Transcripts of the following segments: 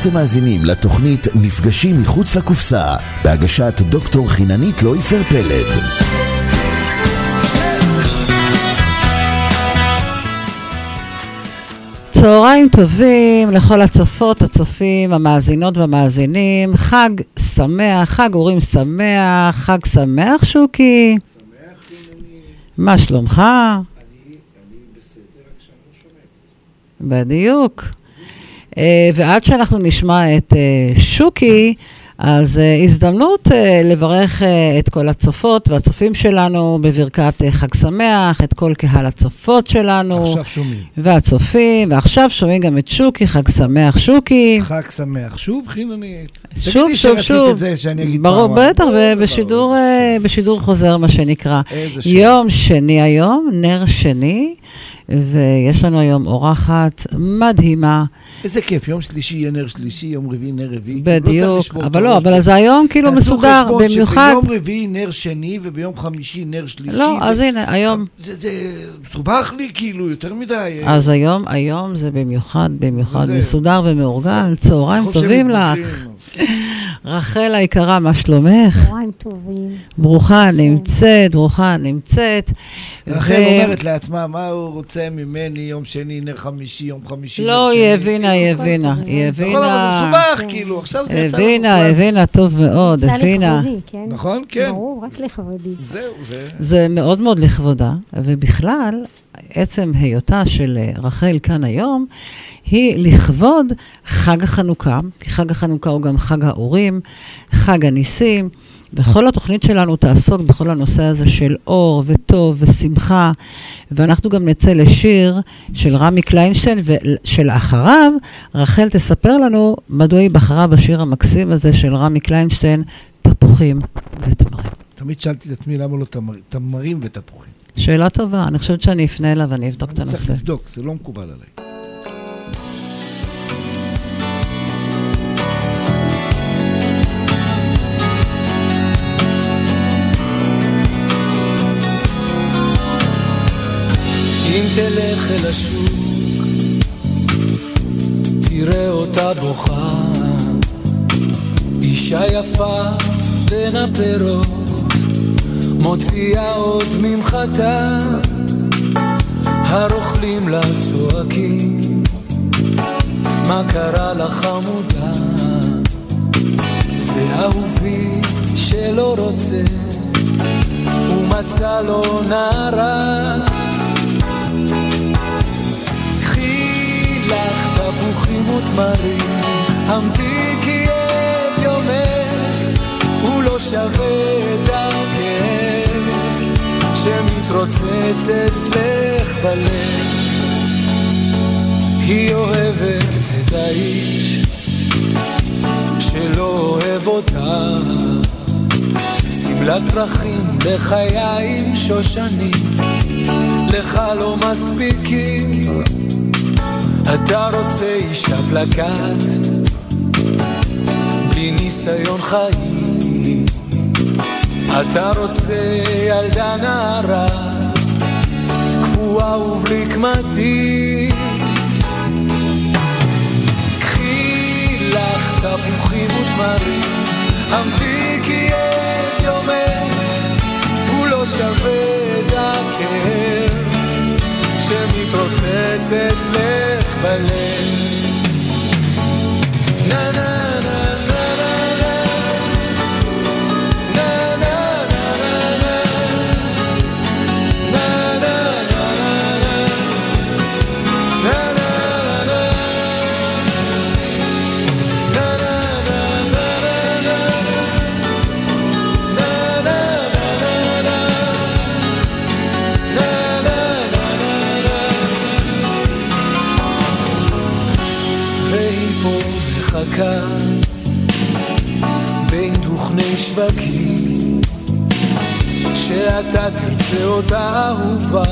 אתם מאזינים לתוכנית מפגשים מחוץ לקופסה, בהגשת דוקטור חיננית לויפר פלד. צהריים טובים לכל הצופות, הצופים, המאזינות והמאזינים. חג שמח, חג אורים שמח, חג שמח, שוקי. מה שלומך? בדיוק. אה, ועד שאנחנו נשמע את אה, שוקי, אז אה, הזדמנות לברך את כל הצופות והצופים שלנו בברכת חג שמח, את כל קהל הצופות שלנו. עכשיו שומעים. והצופים, ועכשיו שומעים גם את שוקי, חג שמח שוקי. חג שמח. שוב חיננית. שוב, תגידי שוב, שרצית שוב. את זה שאני אגיד ברור, פעם. בטח, בשידור, בשידור חוזר, מה שנקרא. איזה שם. יום שני היום, נר שני, ויש לנו היום אורחת מדהימה, איזה כיף, יום שלישי יהיה נר שלישי, יום רביעי נר רביעי. לא בדיוק, את אבל לא. אבל זה היום כאילו תעשו מסודר, חשבון במיוחד. שביום רביעי נר שני וביום חמישי נר שלישי. לא, ו- אז הנה, היום, זה, זה מסובך לי, כאילו, יותר מדי. אז היום, היום זה במיוחד, במיוחד וזה- מסודר ומאורגן, צהריים טובים. לך. רחל היקרה, מה שלומך? צהריים טובים. ברוכה נמצאת, ברוכה נמצאת. רחל אומרת לעצמה, מה הוא רוצה ממני יום שני, נר חמישי, יום חמישי, לא. היא הבינה, היא הבינה, היא נכון, נכון, אבל זה הבינה, מסובך, כאילו, עכשיו זה יצא לנו הבינה. הבינה טוב מאוד, זה הבינה. לכבודי, כן? נכון, כן. ברור, רק לכבודי. זהו, זה... זה מאוד מאוד לכבודה, ובכלל, עצם היותה של רחל כאן היום, היא לכבוד חג החנוכה, כי חג החנוכה הוא גם חג האורים, חג הניסים, וכל התוכנית שלנו תעסוק בכל הנושא הזה של אור וטוב ושמחה, ואנחנו גם נצא לשיר של רמי קליינשטיין, ושלאחריו רחל תספר לנו מדוע היא בחרה בשיר המקסים הזה של רמי קליינשטיין, תפוחים ותמרים. תמיד שאלתי את עצמי למה לא תמר- תמרים ותפוחים. שאלה טובה, אני חושבת שאני אפנה אליו ואני אבדוק את אני צריך הנושא. לבדוק, זה לא מקובל עליי. אם תלך אל השוק, תראה אותה בוכה, אישה יפה בין הפירות, מוציאה עוד ממחטה, הרוכלים לה צועקים, מה קרה לך חמודה? זה אהובי שלא רוצה, ומצא לו נערה. תפוחים ותמרים, המתיקי את יומך, הוא לא שווה את הכאב, שמתרוצץ אצלך בלב. היא אוהבת את האיש שלא אוהב אותה. שמלת דרכים לחיים שושנים, לך לא מספיקים. אתה רוצה אישה פלקט, בלי ניסיון חיים. אתה רוצה ילדה נערה, קפואה ובלי קמטים. קחי לך תפוחים ותמרים, המתיקי את יומך, הוא לא שווה את הכאב שמתרוצץ אצלך בלב. שאתה תרצה אותה אהובה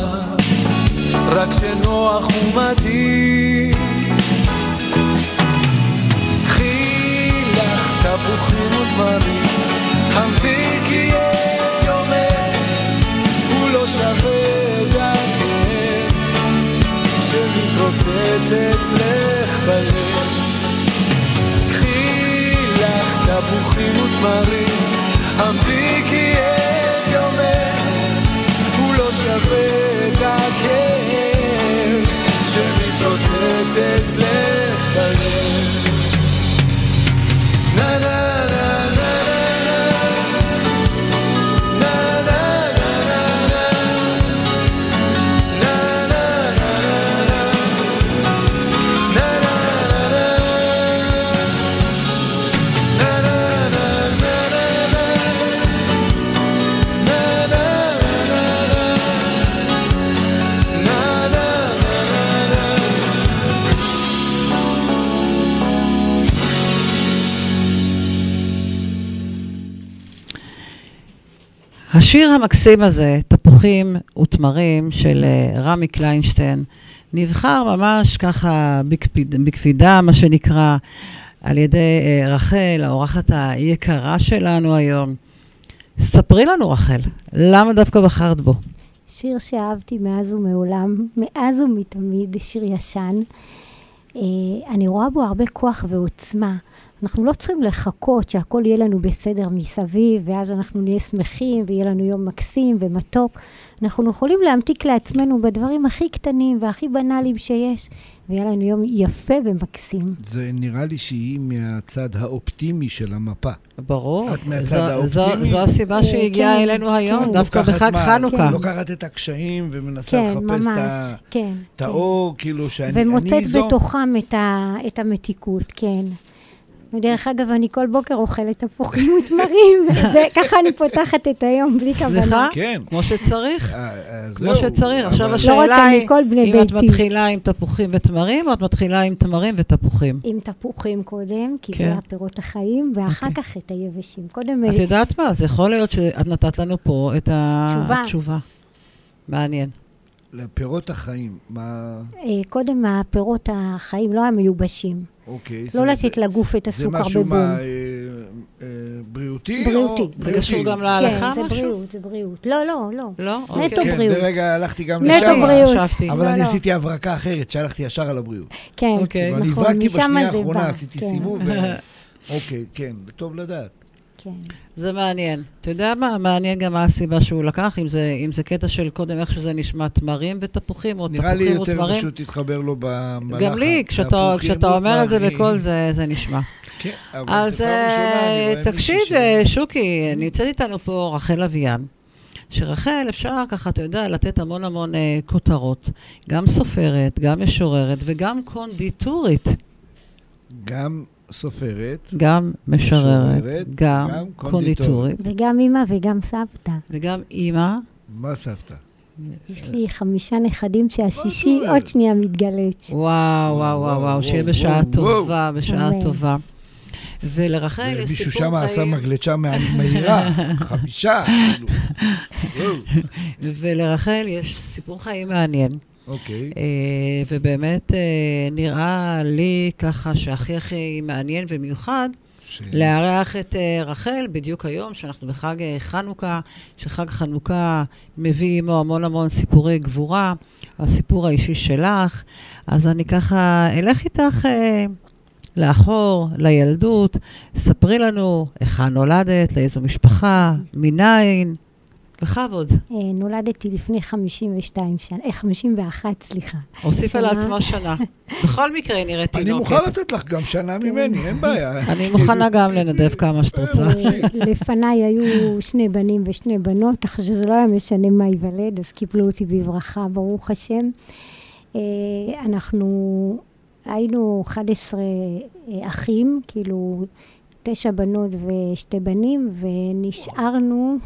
רק שנוח ומתאים קחי לך תפוחים ותמרים המתיקי את יומך הוא לא שווה את הכאב שמתרוצץ אצלך בלב. קחי לך תפוחים ותמרים, המתיקי את את הכאב שמתרוצץ אצלך בלב. נה נה השיר המקסים הזה, תפוחים ותמרים, של אה, רמי קליינשטיין, נבחר ממש ככה בקפיד, בקפידה, מה שנקרא, על ידי אה, רחל, האורחת היקרה שלנו היום. ספרי לנו, רחל, למה דווקא בחרת בו? שיר שאהבתי מאז ומעולם, מאז ומתמיד, שיר ישן. אה, אני רואה בו הרבה כוח ועוצמה. אנחנו לא צריכים לחכות שהכל יהיה לנו בסדר מסביב, ואז אנחנו נהיה שמחים, ויהיה לנו יום מקסים ומתוק. אנחנו יכולים להמתיק לעצמנו בדברים הכי קטנים והכי בנאליים שיש, ויהיה לנו יום יפה ומקסים. זה נראה לי שהיא מהצד האופטימי של המפה. ברור. את מהצד זו- האופטימי? זו, זו הסיבה שהיא אה, הגיעה כן, אלינו היום, כן. דווקא בחג מה- חנוכה. לוקחת את הקשיים ומנסה כן, לחפש את ממש, כן. את כן. האור, כאילו שאני אני ומוצאת זו. בתוכם את, ה, את המתיקות, כן. ודרך אגב, אני כל בוקר אוכלת תפוחים ותמרים, וככה אני פותחת את היום בלי כוונה. סליחה? כן. כמו שצריך. אה, אה, כמו שצריך. עכשיו לא השאלה היא, אם את ביתי. מתחילה עם תפוחים ותמרים, או את מתחילה עם תמרים ותפוחים. עם תפוחים קודם, כי כן. זה הפירות החיים, ואחר אוקיי. כך את היבשים. קודם... את יודעת מה? אז יכול להיות שאת נתת לנו פה את תשובה. התשובה. מעניין. לפירות החיים, מה... אה, קודם הפירות החיים לא המיובשים. אוקיי. לא זה- לתת זה- לגוף את זה הסוכר משהו בבום. מה... אה, אה, בריאותי? בריאותי. או- זה קשור גם להלכה כן, זה משהו? בריאות, זה בריאות. לא, לא, לא. לא? נטו אוקיי. כן, בריאות. לרגע הלכתי גם נטו לשם. בריאות. חשבתי. אבל לא, אני לא. עשיתי הברקה אחרת, שהלכתי ישר על הבריאות. כן, אוקיי. אבל נכון, הברקתי משם בשנייה זה האחרונה, עשיתי כן, סיבוב. אוקיי, כן, טוב לדעת. כן. זה מעניין. אתה יודע מה? מעניין גם מה הסיבה שהוא לקח, אם זה, אם זה קטע של קודם איך שזה נשמע תמרים ותפוחים, או נראה לי תפוחים יותר ותמרים. פשוט להתחבר לו במלאכה. גם לי, כשאתה, תפוחים כשאתה אומר את זה ותמרים. בקול, זה, זה נשמע. כן, אבל אז זו פעם ראשונה, אני אה, רואה תקשיב, אה, שוקי, נמצאת איתנו פה רחל אביאן. שרחל, אפשר ככה, אתה יודע, לתת המון המון אה, כותרות. גם סופרת, גם משוררת וגם קונדיטורית. גם סופרת, גם משוררת, משוררת, גם גם קונדיטורית, וגם אימא וגם סבתא. וגם אימא. מה סבתא? יש לי חמישה נכדים שהשישי? עוד שנייה מתגלית. וואו, וואו, וואו, וואו, שיהיה וואו, בשעה וואו, טובה, בשעה אמן. טובה. ולרחל יש מישהו סיפור שם עשה חיים, מגלשה מה- מהירה, חמישה. כאילו. וואו. ולרחל יש סיפור חיים מעניין. אוקיי. אה, ובאמת אה, נראה לי ככה שהכי הכי מעניין ומיוחד ש- לארח את אה, רחל בדיוק היום, שאנחנו בחג חנוכה, שחג חנוכה מביא עמו המון המון סיפורי גבורה, הסיפור האישי שלך. אז אני ככה אלך איתך אה, לאחור, לילדות. ספרי לנו היכן נולדת, לאיזו משפחה, מניין, בכבוד. אה, נולדתי לפני 52 שנה, אה, 51, סליחה. הוסיפה שנה. לעצמה שנה. בכל מקרה נראית אני תינוקת. מוכן לתת לך גם שנה ממני, אין בעיה. אני מוכנה גם לנדב כמה שאת רוצה. אה, לפניי היו שני בנים ושני בנות, ככה שזה לא היה משנה מה ייוולד, אז קיבלו אותי בברכה, ברוך השם. אה, אנחנו היינו 11 אה, אחים, כאילו תשע בנות ושתי בנים, ונשארנו,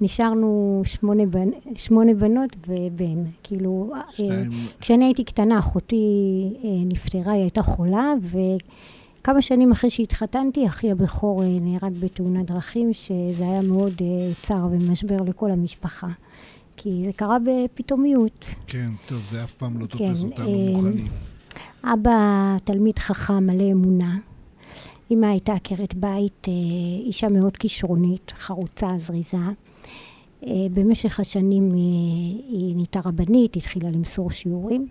נשארנו שמונה, בנ, שמונה בנות ובן. כאילו, אה, שתיים. כשאני הייתי קטנה, אחותי אה, נפטרה, היא הייתה חולה, וכמה שנים אחרי שהתחתנתי, אחי הבכור אה, נהרג בתאונת דרכים, שזה היה מאוד צר ומשבר לכל המשפחה. כי זה קרה בפתאומיות. כן, טוב, זה אף פעם לא כן, תופס אותנו מוכנים. אבא תלמיד חכם, מלא אמונה. אמא הייתה עקרת בית, אישה מאוד כישרונית, חרוצה, זריזה. אה, במשך השנים אה, היא נהייתה רבנית, התחילה למסור שיעורים.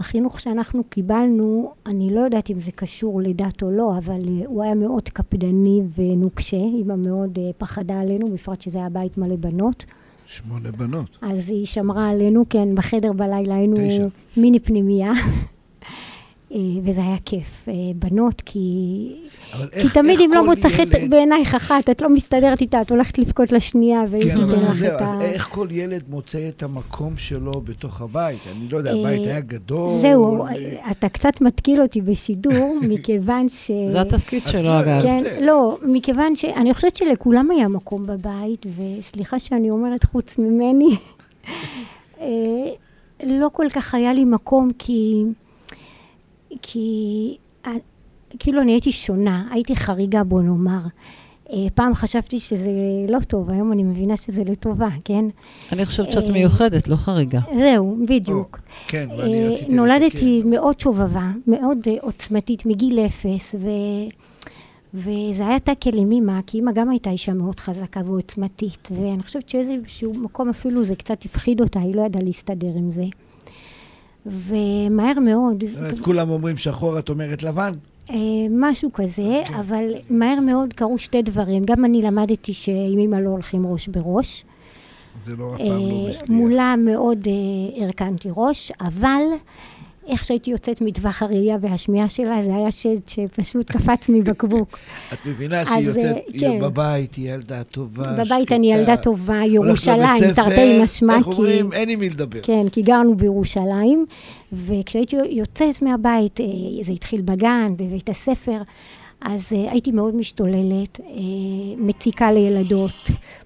החינוך שאנחנו קיבלנו, אני לא יודעת אם זה קשור לדת או לא, אבל אה, הוא היה מאוד קפדני ונוקשה. אמא מאוד פחדה עלינו, בפרט שזה היה בית מלא בנות. שמונה בנות. אז היא שמרה עלינו, כן, בחדר בלילה היינו תשע. מיני פנימייה. אה, וזה היה כיף. אה, בנות, כי... כי איך- תמיד איך אם לא כל מוצא חן ילד- בעינייך אחת, את לא מסתדרת איתה, את הולכת לבכות לשנייה, והיא כן, תיתן אבל לך את אז ה... איך כל ילד מוצא את המקום שלו בתוך הבית? אני לא יודע, אה, הבית היה גדול. זהו, אתה קצת מתקיל אותי בשידור, מכיוון ש... זה התפקיד אז שלו, לא, אגב. כן, זה- לא, מכיוון שאני חושבת שלכולם היה מקום בבית, וסליחה שאני אומרת חוץ ממני, לא כל כך היה לי מקום, כי... כי... אה, כאילו אני הייתי שונה, הייתי חריגה, בוא נאמר. אה, פעם חשבתי שזה לא טוב, היום אני מבינה שזה לטובה, כן? אני חושבת שאת אה, מיוחדת, לא חריגה. זהו, בדיוק. כן, ואני רציתי נולדתי לתקן. מאוד שובבה, מאוד עוצמתית, מגיל אפס, ו... וזה היה תקל עם אימא, כי אימא גם הייתה אישה מאוד חזקה ועוצמתית, ואני חושבת שאיזשהו מקום אפילו זה קצת הפחיד אותה, היא לא ידעה להסתדר עם זה. ומהר מאוד, זאת אומרת, כולם אומרים שחור, את אומרת לבן? אה, משהו כזה, כן. אבל מהר מאוד קרו שתי דברים. גם אני למדתי שעם אימא לא הולכים ראש בראש. זה לא אף פעם לא אה, מסתיר. מולה מאוד אה, הרכנתי ראש, אבל איך שהייתי יוצאת מטווח הראייה והשמיעה שלה, זה היה שד שפשוט קפץ מבקבוק. את מבינה שהיא יוצאת, אה, היא כן. בבית, היא ילדה טובה, בבית אני ילדה טובה, ירושלים, תרתי משמע, איך כי... אומרים? אין עם מי לדבר. כן, כי גרנו בירושלים, וכשהייתי יוצאת מהבית, אה, זה התחיל בגן, בבית הספר, אז אה, הייתי מאוד משתוללת, אה, מציקה לילדות,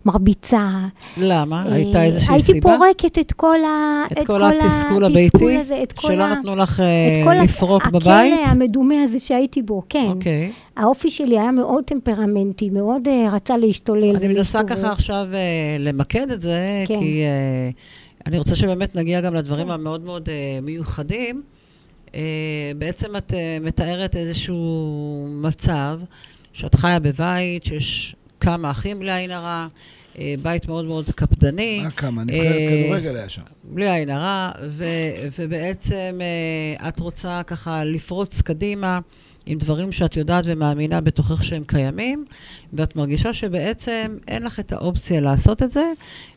מרביצה. למה? אה, הייתה איזושהי הייתי סיבה? פורקת את כל ה... את כל התסכול הביתי? הזה, את כל שלא ה... נתנו לך את אה, כל ה- לפרוק בבית? הכלא המדומה הזה שהייתי בו, כן. אוקיי. האופי שלי היה מאוד טמפרמנטי, מאוד אה, רצה להשתולל. אני מנסה. ככה עכשיו אה, למקד את זה, כן. כי אה, אני רוצה שבאמת נגיע גם לדברים המאוד מאוד אה, מיוחדים. אה, בעצם את אה, מתארת איזשהו מצב שאת חיה בבית, שיש כמה אחים בלי עין הרע, אה, בית מאוד מאוד קפדני. מה כמה? נבחרת כדורגל היה שם. בלי עין הרע, ובעצם את רוצה ככה לפרוץ קדימה עם דברים שאת יודעת ומאמינה בתוכך שהם קיימים, ואת מרגישה שבעצם אין לך את האופציה לעשות את זה,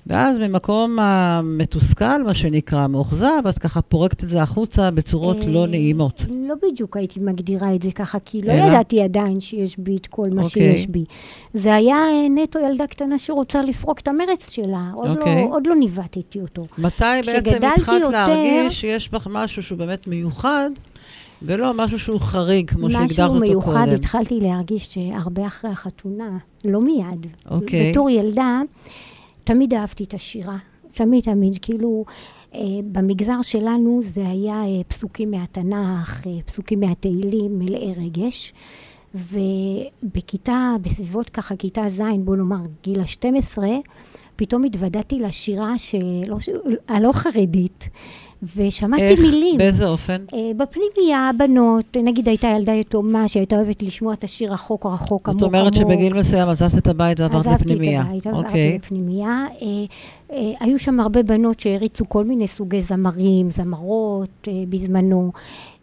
ואז ממקום המתוסכל, מה שנקרא, מאוכזב, את ככה פורקת את זה החוצה בצורות אה, לא נעימות. לא בדיוק הייתי מגדירה את זה ככה, כי לא? ידעתי עדיין שיש בי את כל מה אוקיי. שיש בי. זה היה אה, נטו ילדה קטנה שרוצה לפרוק את המרץ שלה, עוד, אוקיי. לא, עוד לא ניווטתי אותו. מתי בעצם התחלת להרגיש שיש בך משהו שהוא באמת מיוחד, ולא משהו שהוא חריג, כמו שהגדרת משהו אותו מיוחד קודם? התחלתי להרגיש שהרבה אחרי החתונה, לא מיד. אוקיי. בתור ילדה, תמיד אהבתי את השירה. תמיד, תמיד. כאילו, אה, במגזר שלנו זה היה אה, פסוקים מהתנ"ך, אה, פסוקים מהתהילים, מלאי רגש. ובכיתה, בסביבות ככה, כיתה ז', בוא נאמר גיל ה-12, פתאום התוודעתי לשירה שלא, ש- הלא חרדית, ושמעתי איך? מילים. באיזה אופן? אה, בפנימייה, בנות, נגיד הייתה ילדה יתומה שהייתה אוהבת לשמוע את השיר רחוק רחוק עמוק זאת עמוק. אומרת שבגיל מסוים עזבת את הבית ועברת לפנימייה. עזבתי את הבית, עברתי אוקיי. לפנימייה. אה, אה, היו שם הרבה בנות שהריצו כל מיני סוגי זמרים, זמרות אה, בזמנו.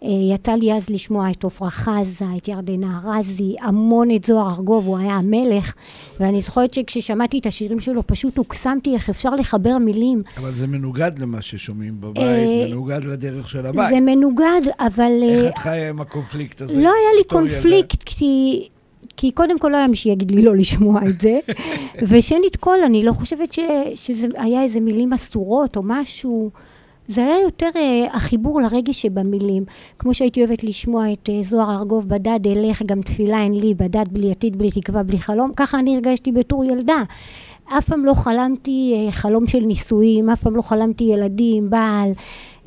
אה, יצא לי אז לשמוע את עפרה חזה, את ירדנה ארזי, המון את זוהר ארגוב, הוא היה המלך. ואני זוכרת שכששמעתי את השירים שלו, פשוט הוקסמתי איך אפשר לחבר מילים. אבל זה מנוגד למה ששומעים בבית, אה, מנוגד לדרך של הבית. זה מנוגד, אבל... אה, איך את חיה עם הקונפליקט הזה? לא היה לי? קונפליקט, כי, כי קודם כל לא היה מי שיגיד לי לא לשמוע את זה, ושנית כל, אני לא חושבת ש, שזה היה איזה מילים אסורות או משהו. זה היה יותר אה, החיבור לרגש שבמילים. כמו שהייתי אוהבת לשמוע את אה, זוהר ארגוב, בדד אלך, גם תפילה אין לי, בדד בלי עתיד, בלי תקווה, בלי חלום, ככה אני הרגשתי בתור ילדה. אף פעם לא חלמתי אה, חלום של נישואים, אף פעם לא חלמתי ילדים, בעל,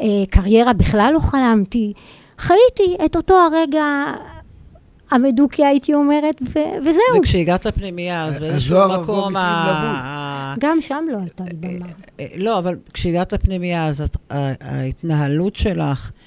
אה, קריירה בכלל לא חלמתי. חייתי את אותו הרגע המדוכא, הייתי אומרת, ו- וזהו. וכשהגעת לפנימייה, אז אז באיזשהו מקום... ה- גם שם לא הייתה לי במה. אה, לא, אבל כשהגעת לפנימייה, אז ההתנהלות שלך אה,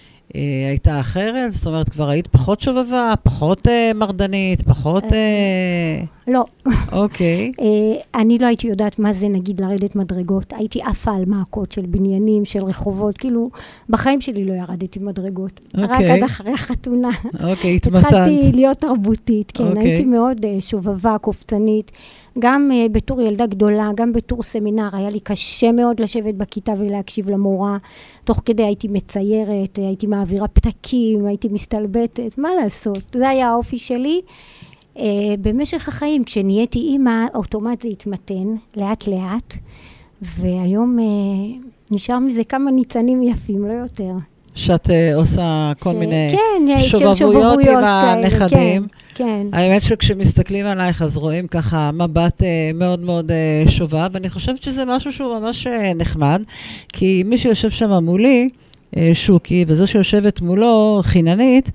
הייתה אחרת? זאת אומרת, כבר היית פחות שובבה, פחות אה, מרדנית, פחות... אה, לא. אוקיי. אה, אני לא הייתי יודעת מה זה נגיד לרדת מדרגות. הייתי עפה על מעקות של בניינים, של רחובות, כאילו, בחיים שלי לא ירדתי מדרגות. רק אוקיי. עד אחרי החתונה. אוקיי, התמתנת. התחלתי להיות תרבותית, כן, אוקיי. הייתי מאוד אה, שובבה, קופצנית. גם אה, בתור ילדה גדולה, גם בתור סמינר, היה לי קשה מאוד לשבת בכיתה ולהקשיב למורה. תוך כדי הייתי מציירת, אה, הייתי מעבירה פתקים, הייתי מסתלבטת, מה לעשות? זה היה האופי שלי. אה, במשך החיים, כשנהייתי אימא, אוטומט זה התמתן, לאט לאט, והיום נשאר מזה כמה ניצנים יפים, לא יותר. שאת אה, עושה כל ש- מיני כן, שובבויות עם הנכדים. כן, כן. האמת שכשמסתכלים עלייך, אז רואים ככה מבט אה, מאוד מאוד אה, שובב, ואני חושבת שזה משהו שהוא ממש אה, נחמד, כי מי שיושב שם מולי, שוקי, וזו שיושבת מולו, חיננית,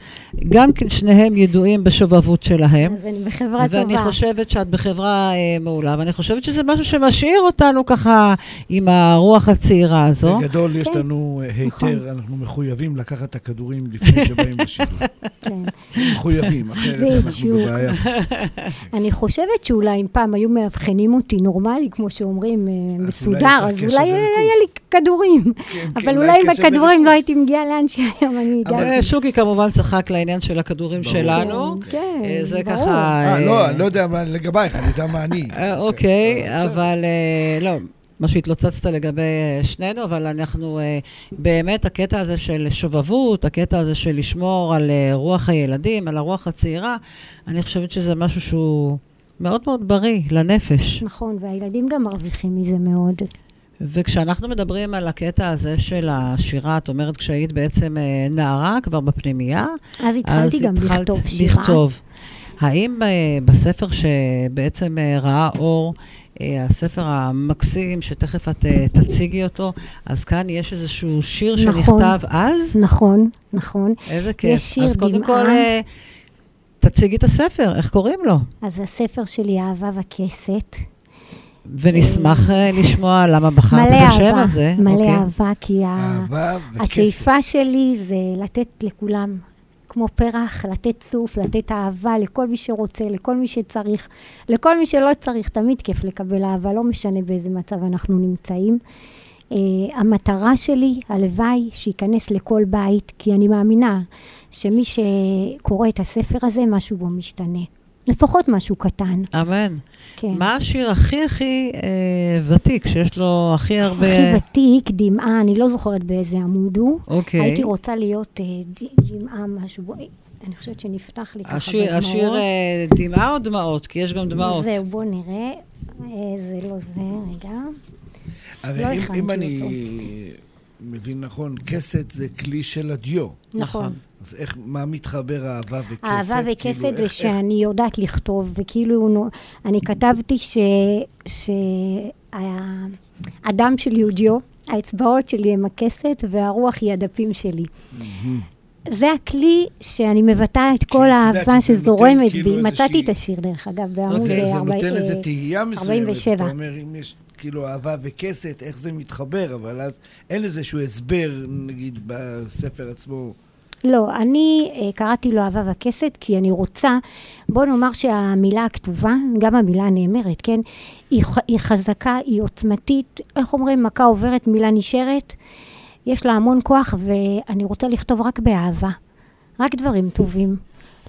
גם כן שניהם ידועים בשובבות שלהם. אז אני בחברה ואני טובה. חושבת שאת בחברה אה, מעולה, ואני חושבת שזה משהו שמשאיר אותנו ככה עם הרוח הצעירה הזו. בגדול יש כן, לנו אה, נכון. היתר, אנחנו מחויבים לקחת את הכדורים לפני שבאים לשידור. כן. מחויבים, אחרת אנחנו. בבעיה. אני חושבת שאולי אם פעם היו מאבחנים אותי נורמלי, כמו שאומרים, אה, אולי מסודר, יש אז אולי. היה לי כדורים. כן, כן, אבל אולי עם קשב הכדורים וריכוז. לא הייתי מגיעה לאן שהיום אני אבל- הגעתי. אה, שוקי כמובן צחק לעניין של הכדורים. שלנו. כן, אה, זה. ככה... אה, לא, אני לא יודע מה לגבייך, אני יודע מה אני. אה, אוקיי, אבל לא, מה שהתלוצצת לגבי שנינו, אבל אנחנו באמת, הקטע הזה של שובבות, הקטע הזה של לשמור על רוח הילדים, על הרוח הצעירה, אני חושבת שזה משהו שהוא מאוד מאוד בריא לנפש. נכון, והילדים גם מרוויחים מזה מאוד. וכשאנחנו מדברים על הקטע הזה של השירה, את אומרת, כשהיית בעצם אה, נערה, כבר בפנימייה, אז התחלתי גם התחלת לכתוב שירה. לכתוב. האם אה, בספר שבעצם אה, ראה אור, הספר המקסים, שתכף את תציגי אותו, אז כאן יש איזשהו שיר נכון. שנכתב אז? נכון, נכון. איזה כיף. שיר אז קודם. כל, תציגי את הספר, איך קוראים לו? אז הספר שלי, אהבה וכסת. ונשמח אה, לשמוע למה בחרת מלא בשם אהבה, הזה. מלא אוקיי. אהבה, כי ה- אהבה וכסף. השאיפה שלי זה לתת לכולם, כמו פרח, לתת צוף, לתת אהבה לכל מי שרוצה, לכל מי שצריך, לכל מי שלא צריך, תמיד כיף לקבל אהבה, לא משנה באיזה מצב אנחנו נמצאים. Uh, המטרה שלי, הלוואי, שייכנס לכל בית, כי אני מאמינה שמי שקורא את הספר הזה, משהו בו משתנה. לפחות משהו קטן, אמן. כן. מה השיר הכי הכי אה, ותיק, שיש לו הכי הרבה... הכי ותיק, דמעה, אני לא זוכרת באיזה עמוד הוא. אוקיי. הייתי רוצה להיות אה, דמעה משהו, אני חושבת שנפתח לי ככה השיר, בדמעות. השיר אה, דמעה או דמעות? כי יש גם דמעות. זהו, בוא נראה. אה, זה לא זה, רגע. לא הרי אם- הכנתי אם אני אותו. מבין נכון, כסת זה כלי של הדיו. נכון. אז איך, מה מתחבר אהבה וכסת? אהבה כאילו, וכסת איך- זה איך- שאני יודעת לכתוב, וכאילו, אני כתבתי ש... ה- הדם שלי הוא ג'ו, האצבעות שלי הם הכסת והרוח היא הדפים שלי. זה הכלי שאני מבטאה את כל האהבה שזורמת כאילו בי. מצאתי איזושהי- את השיר, דרך אגב, בעמוד זה, זה ארבע- נותן איזה אה, תהייה מסוימת. 47. אתה אומר, אם יש כאילו אהבה וכסת, איך זה מתחבר, אבל אז אין איזשהו הסבר, נגיד, בספר עצמו. לא, אני אה, קראתי לו אהבה וכסת, כי אני רוצה, בוא נאמר שהמילה הכתובה, גם המילה הנאמרת, כן? היא, היא חזקה, היא עוצמתית, איך אומרים, מכה עוברת, מילה נשארת. יש לה המון כוח, ואני רוצה לכתוב רק באהבה. רק דברים טובים.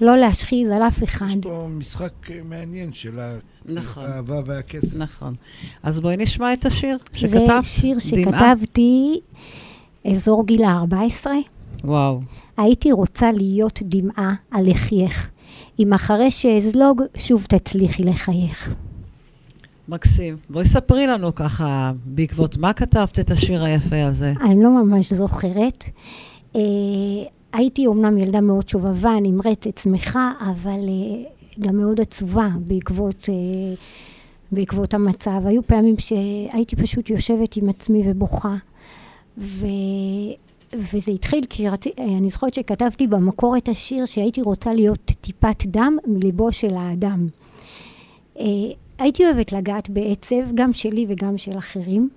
לא להשחיז על אף אחד. יש פה משחק אה, מעניין של נכון. האהבה והכסת. נכון. אז בואי נשמע את השיר זה שכתבת. שיר דמעה. שכתבתי אזור גיל ה-14. וואו. הייתי רוצה להיות דמעה על לחייך, אם אחרי שאזלוג שוב תצליחי לחייך. מקסים. בואי ספרי לנו ככה, בעקבות מה כתבת את השיר היפה הזה. אני לא ממש זוכרת. אה, הייתי אומנם ילדה מאוד שובבה, נמרצת, שמחה, אבל אה, גם מאוד עצובה בעקבות, אה, בעקבות המצב. היו פעמים שהייתי פשוט יושבת עם עצמי ובוכה. ו... וזה התחיל כי רצי, אה, אני זוכרת שכתבתי במקור את השיר שהייתי רוצה להיות טיפת דם מליבו של האדם. אה, הייתי אוהבת לגעת בעצב, גם שלי וגם של אחרים.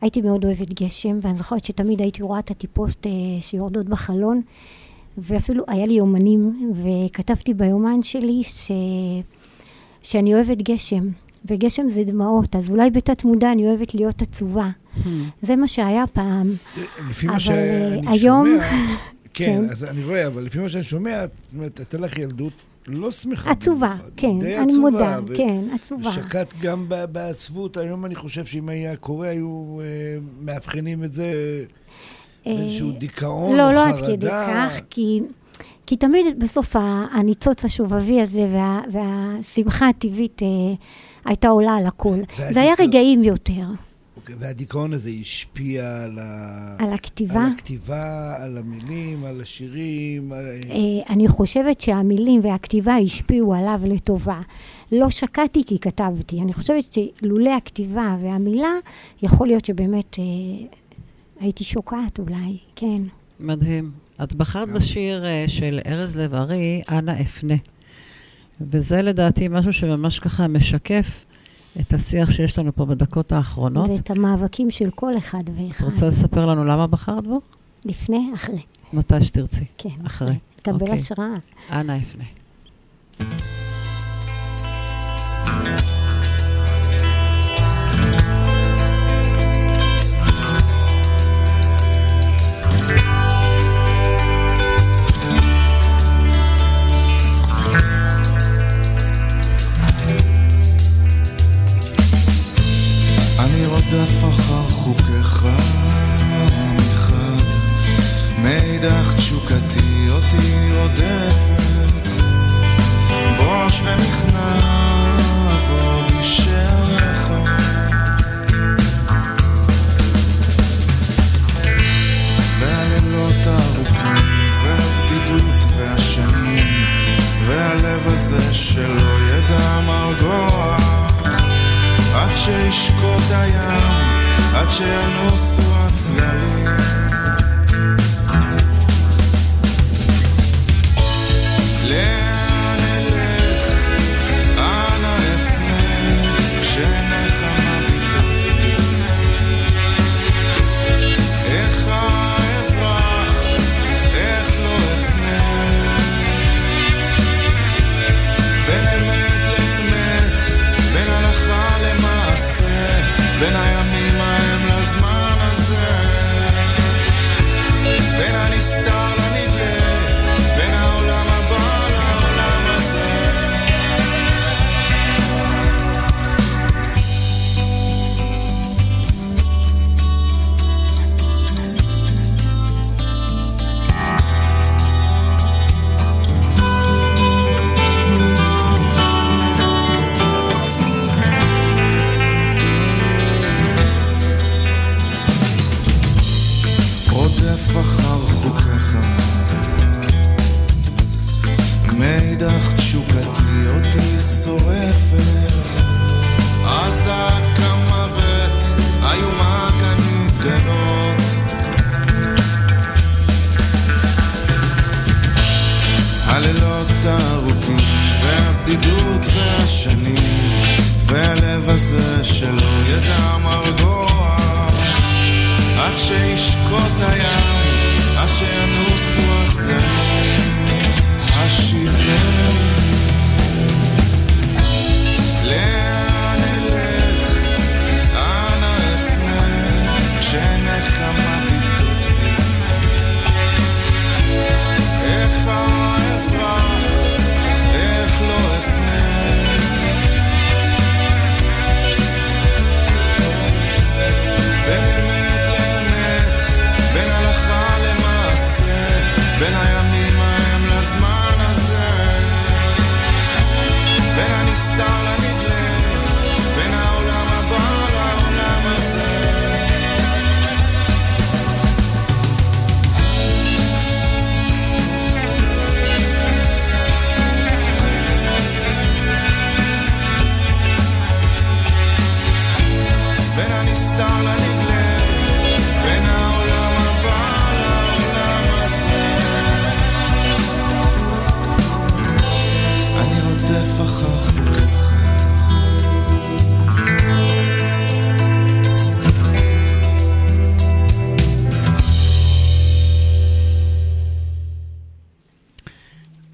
הייתי מאוד אוהבת גשם, ואני זוכרת שתמיד הייתי רואה את הטיפות אה, שיורדות בחלון, ואפילו היה לי יומנים, וכתבתי ביומן שלי ש... שאני אוהבת גשם, וגשם זה דמעות, אז אולי בתת מודע אני אוהבת להיות עצובה. זה מה שהיה פעם. לפי מה שאני אה, היום- שומע, כן, כן. אז אני רואה, אבל לפי מה שאני שומע, זאת אומרת, הייתה לך ילדות לא שמחה. עצובה, במיוחד, כן, די אני עצובה, מודה, ו- כן, עצובה. שקעת גם בעצבות, היום אני חושב שאם היה קורה, היו אה, מאבחנים את זה אה, באיזשהו דיכאון לא, או לא חרדה. עד כדי כך, כי, כי תמיד בסוף הניצוץ השובבי הזה וה, והשמחה הטבעית אה, הייתה עולה על הכל. זה היה רגעים יותר. אוקיי, והדיכאון הזה השפיע על, ה... על הכתיבה. על הכתיבה, על המילים, על השירים. על... אה, אני חושבת שהמילים והכתיבה השפיעו עליו לטובה. לא שקעתי כי כתבתי. אני חושבת שלולא הכתיבה והמילה, יכול להיות שבאמת אה, הייתי שוקעת אולי, כן. מדהים. את בחרת בשיר אה, של ארז לב-ארי, אנא אפנה. וזה לדעתי משהו שממש ככה משקף את השיח שיש לנו פה בדקות האחרונות. ואת המאבקים של כל אחד את ואחד. רוצה לספר לנו למה בחרת בו? לפני, אחרי. מתי שתרצי. כן. אחרי. תקבל אוקיי. השראה. אנא אפנה. אני רודף אחר חוקיך מחד, מאידך תשוקתי אותי רודפת, בוש ונכנע והלב הזה שלא ידע מרגוע עד שישקוט הים, עד שינוסו הצללים. לאן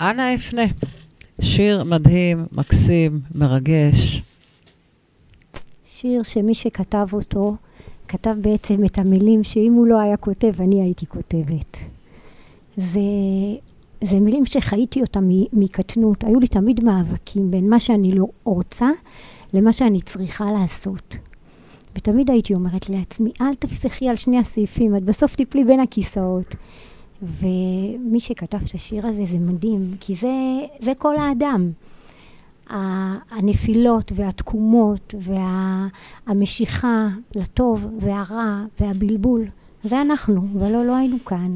אנה אפנה. שיר מדהים, מקסים, מרגש. שיר שמי שכתב אותו, כתב בעצם את המילים שאם הוא לא היה כותב, אני הייתי כותבת. זה, זה מילים שחייתי אותם מקטנות. היו לי תמיד מאבקים בין מה שאני לא רוצה למה שאני צריכה לעשות. ותמיד הייתי אומרת לעצמי, אל תפסחי על שני הסעיפים, את בסוף תיפלי בין הכיסאות. ומי שכתב את השיר הזה זה מדהים, כי זה, זה כל האדם. הנפילות והתקומות והמשיכה לטוב והרע והבלבול, זה אנחנו, ולא, לא היינו כאן.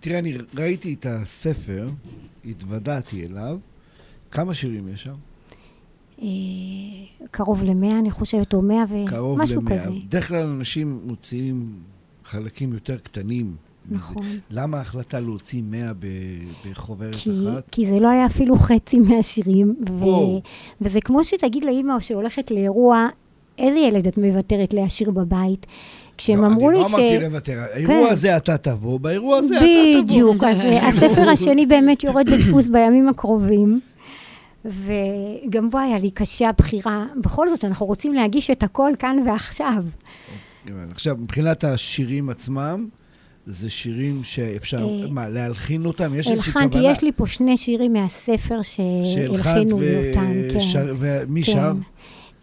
תראה, אני ראיתי את הספר, התוודעתי אליו. כמה שירים יש שם? אה, קרוב למאה, אני חושבת, או מאה קרוב ומשהו למאה. כזה. בדרך כלל אנשים מוציאים חלקים יותר קטנים. נכון. למה ההחלטה להוציא מאה ב- בחוברת כי, אחת? כי זה לא היה אפילו חצי מהשירים, ו. וזה כמו שתגיד לאימא שהולכת לאירוע, איזה ילד את מוותרת להשאיר בבית? כשהם לא, אמרו לי אני ש... לא אמרתי לוותר. האירוע כן. הזה אתה תבוא, באירוע הזה אתה תבוא. בדיוק, אז הספר השני באמת יורד לדפוס בימים הקרובים. וגם בו היה לי קשה הבחירה. בכל זאת, אנחנו רוצים להגיש את הכל כאן ועכשיו. הבנתי. עכשיו, מבחינת השירים עצמם, זה שירים שאפשר, אה, מה, להלחין אותם? יש איזושהי הלחנתי, כוונה? יש לי פה שני שירים מהספר שהלחינו לי אותם. כן. ומי כן. שר?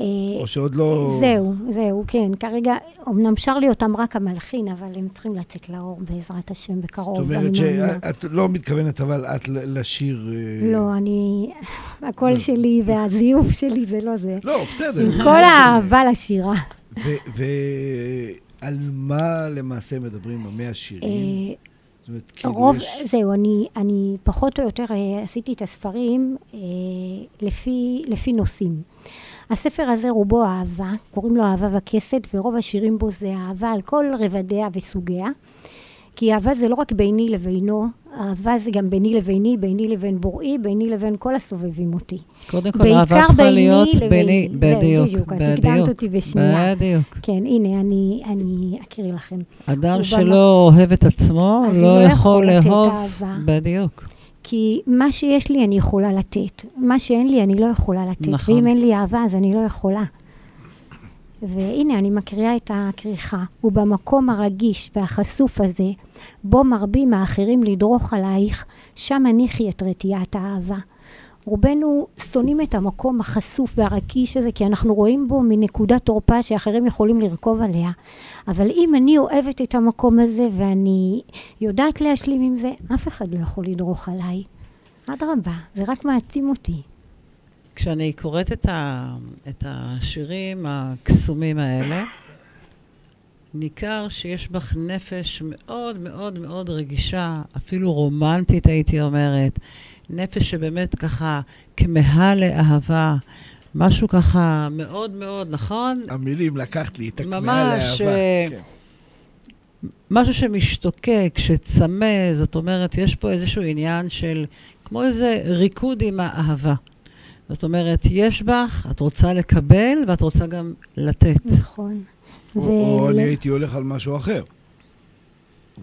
אה, או שעוד לא... זהו, זהו, כן. כרגע, אמנם שר לי אותם רק המלחין, אבל הם צריכים לצאת לאור בעזרת השם בקרוב. זאת אומרת. שאת לא מתכוונת, אבל את לשיר... אה, לא, אני... הקול שלי והזיוף שלי זה לא זה. לא, בסדר. עם כל האהבה לשירה. ועל מה למעשה מדברים המאה שירים? אה, זאת אומרת, כאילו רוב, יש... זהו, אני, אני פחות או יותר אה, עשיתי את הספרים אה, לפי, לפי נושאים. הספר הזה רובו אהבה, קוראים לו אהבה וכסת, ורוב השירים בו זה אהבה על כל רבדיה וסוגיה. כי אהבה זה לא רק ביני לבינו, אהבה זה גם ביני לביני, ביני לבין בוראי, ביני לבין כל הסובבים אותי. קודם כל, אהבה צריכה להיות ביני, בדיוק, בדיוק, את בדיוק. הקדמת אותי בשנייה. בדיוק. כן, הנה, אני, אני אקריא לכם. אדם שלא אוהב את עצמו, לא לא יכול לאהוב. בדיוק. כי מה שיש לי אני יכולה לתת, מה שאין לי אני לא יכולה לתת, נכון. ואם אין לי אהבה אז אני לא יכולה. והנה אני מקריאה את הכריכה, ובמקום הרגיש והחשוף הזה, בו מרבים האחרים לדרוך עלייך, שם הניחי את רתיעת האהבה. רובנו שונאים את המקום החשוף והרגיש הזה, כי אנחנו רואים בו מנקודת תורפה שאחרים יכולים לרכוב עליה. אבל אם אני אוהבת את המקום הזה ואני יודעת להשלים עם זה, אף אחד לא יכול לדרוך עליי. אדרבה, זה רק מעצים אותי. כשאני קוראת את, ה, את השירים הקסומים האלה, ניכר שיש בך נפש מאוד מאוד מאוד רגישה, אפילו רומנטית הייתי אומרת. נפש שבאמת ככה כמהה לאהבה. משהו ככה מאוד מאוד, נכון? המילים, לקחת לי את הכמהה ממש, לאהבה. אה, כן. משהו שמשתוקק, שצמא, זאת אומרת, יש פה איזשהו עניין של, כמו איזה ריקוד עם האהבה. זאת אומרת, יש בך, את רוצה לקבל ואת רוצה גם לתת. נכון. או- ו- או אני ל- הייתי הולך על משהו אחר.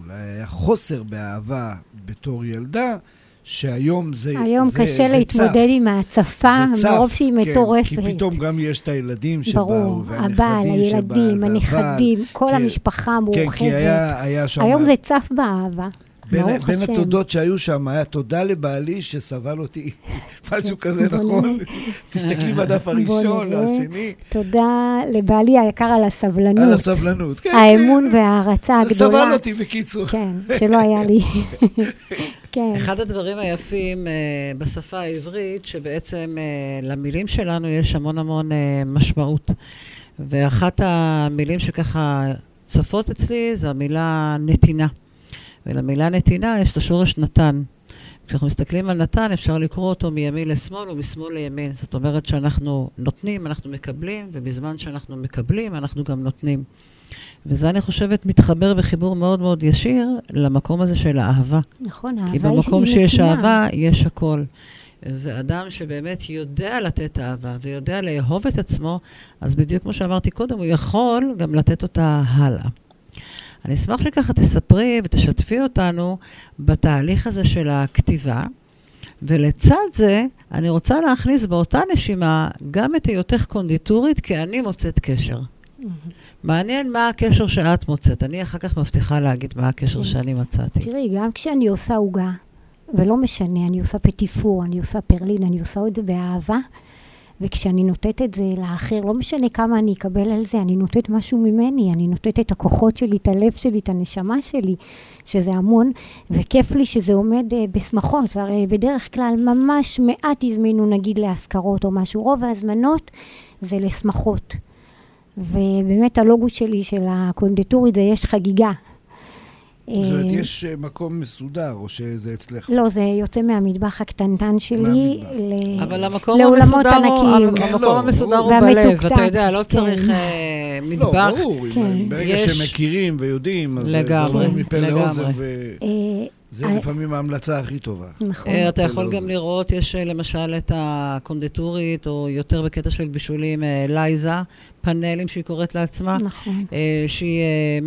אולי היה חוסר באהבה בתור ילדה, שהיום זה היום זה, קשה זה להתמודד צף. עם ההצפה, צף, מרוב שהיא כן, מטורפת. כי פתאום גם יש את הילדים שבאו, ברור, הבעל, הילדים. הנכדים, כל כן, המשפחה כן, המורחבת. כי היה, היה שם... היום זה צף באהבה. בין, בין. התודות שהיו שם, היה תודה לבעלי שסבל אותי, משהו כזה, נכון? תסתכלי בדף הראשון. השני, תודה לבעלי היקר על הסבלנות. על הסבלנות. כן, האמון כן. וההערצה הגדולה. סבל אותי בקיצור. כן, שלא היה לי. כן. אחד הדברים היפים אה, בשפה העברית, שבעצם אה, למילים שלנו יש המון המון אה, משמעות. ואחת המילים שככה צפות אצלי זה המילה נתינה. ולמילה נתינה יש את השורש נתן. כשאנחנו מסתכלים על נתן, אפשר לקרוא אותו מימין לשמאל ומשמאל לימין. זאת אומרת שאנחנו נותנים, אנחנו מקבלים, ובזמן שאנחנו מקבלים, אנחנו גם נותנים. וזה, אני חושבת, מתחבר בחיבור מאוד מאוד ישיר למקום הזה של האהבה. נכון, האהבה כי היא במקום היא שיש נתינה. אהבה, יש הכל. ואדם שבאמת יודע לתת אהבה ויודע לאהוב את עצמו, אז בדיוק כמו שאמרתי קודם, הוא יכול גם לתת אותה הלאה. אני אשמח שככה תספרי ותשתפי אותנו בתהליך הזה של הכתיבה, ולצד זה, אני רוצה להכניס באותה נשימה גם את היותך קונדיטורית, כי אני מוצאת קשר. מעניין מה הקשר שאת מוצאת. אני אחר כך מבטיחה להגיד מה הקשר שאני מצאתי. תראי, גם כשאני עושה עוגה, ולא משנה, אני עושה פטיפור, אני עושה פרלין, אני עושה את זה באהבה, וכשאני נותנת את זה לאחר, לא משנה כמה אני אקבל על זה, אני נותנת משהו ממני, אני נותנת את הכוחות שלי, את הלב שלי, את הנשמה שלי, שזה המון, וכיף לי שזה עומד uh, בשמחות. הרי בדרך כלל ממש מעט הזמינו נגיד להשכרות או משהו, רוב ההזמנות זה לשמחות. ובאמת הלוגו שלי, של הקונדיטורית, זה יש חגיגה. זאת אומרת, אה, יש אה, מקום מסודר, או שזה אצלך? לא, זה יוצא מהמטבח הקטנטן שלי. מהמטבח. ל- אבל המקום לאולמות ענקיים. כן, המקום לא, המסודר הוא ברור. בלב, אתה יודע, לא כן. צריך אה, לא, מטבח. ברור, אם- כן. ברגע יש- שהם מכירים ויודעים, אז זה- זה עובר מפה. לאוזן, אה, וזה אה, לפעמים ההמלצה הכי טובה. נכון. אה, אתה יכול לא גם זה. לראות, יש אה, למשל את הקונדיטורית, או יותר בקטע של בישולים, אה, לייזה, פאנלים שהיא קוראת לעצמה, נכון. אה, שהיא אה,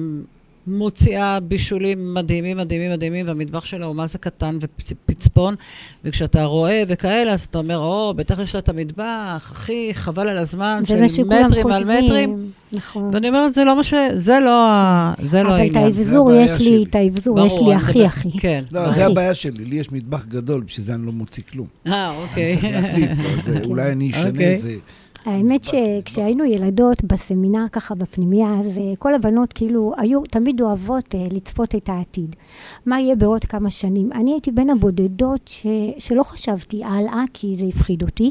מוציאה בישולים מדהימים, מדהימים, מדהימים, והמטבח שלה הוא מה זה קטן ופצפון, וכשאתה רואה וכאלה, אז אתה אומר, או, בטח יש לה את המטבח, אחי, חבל על הזמן, של מטרים על מטרים. חושבים. נכון. ואני אומרת, זה לא מה ש... זה לא, ה- זה לא אבל את העניין. האבזור יש לי. את האבזור יש לי אני הכי הכי. כן. לא. זה הבעיה שלי, לי יש מטבח גדול, בשביל זה אני לא מוציא כלום. אה, אני אוקיי. צריך להחליף, אה, אולי אני אשנה אוקיי. את זה. האמת שכשהיינו ילדות בסמינר ככה בפנימייה, אז אה, כל הבנות כאילו היו תמיד אוהבות אה, לצפות את העתיד. מה יהיה בעוד כמה שנים? אני הייתי בין הבודדות ש, שלא חשבתי הלאה, כי זה הפחיד אותי.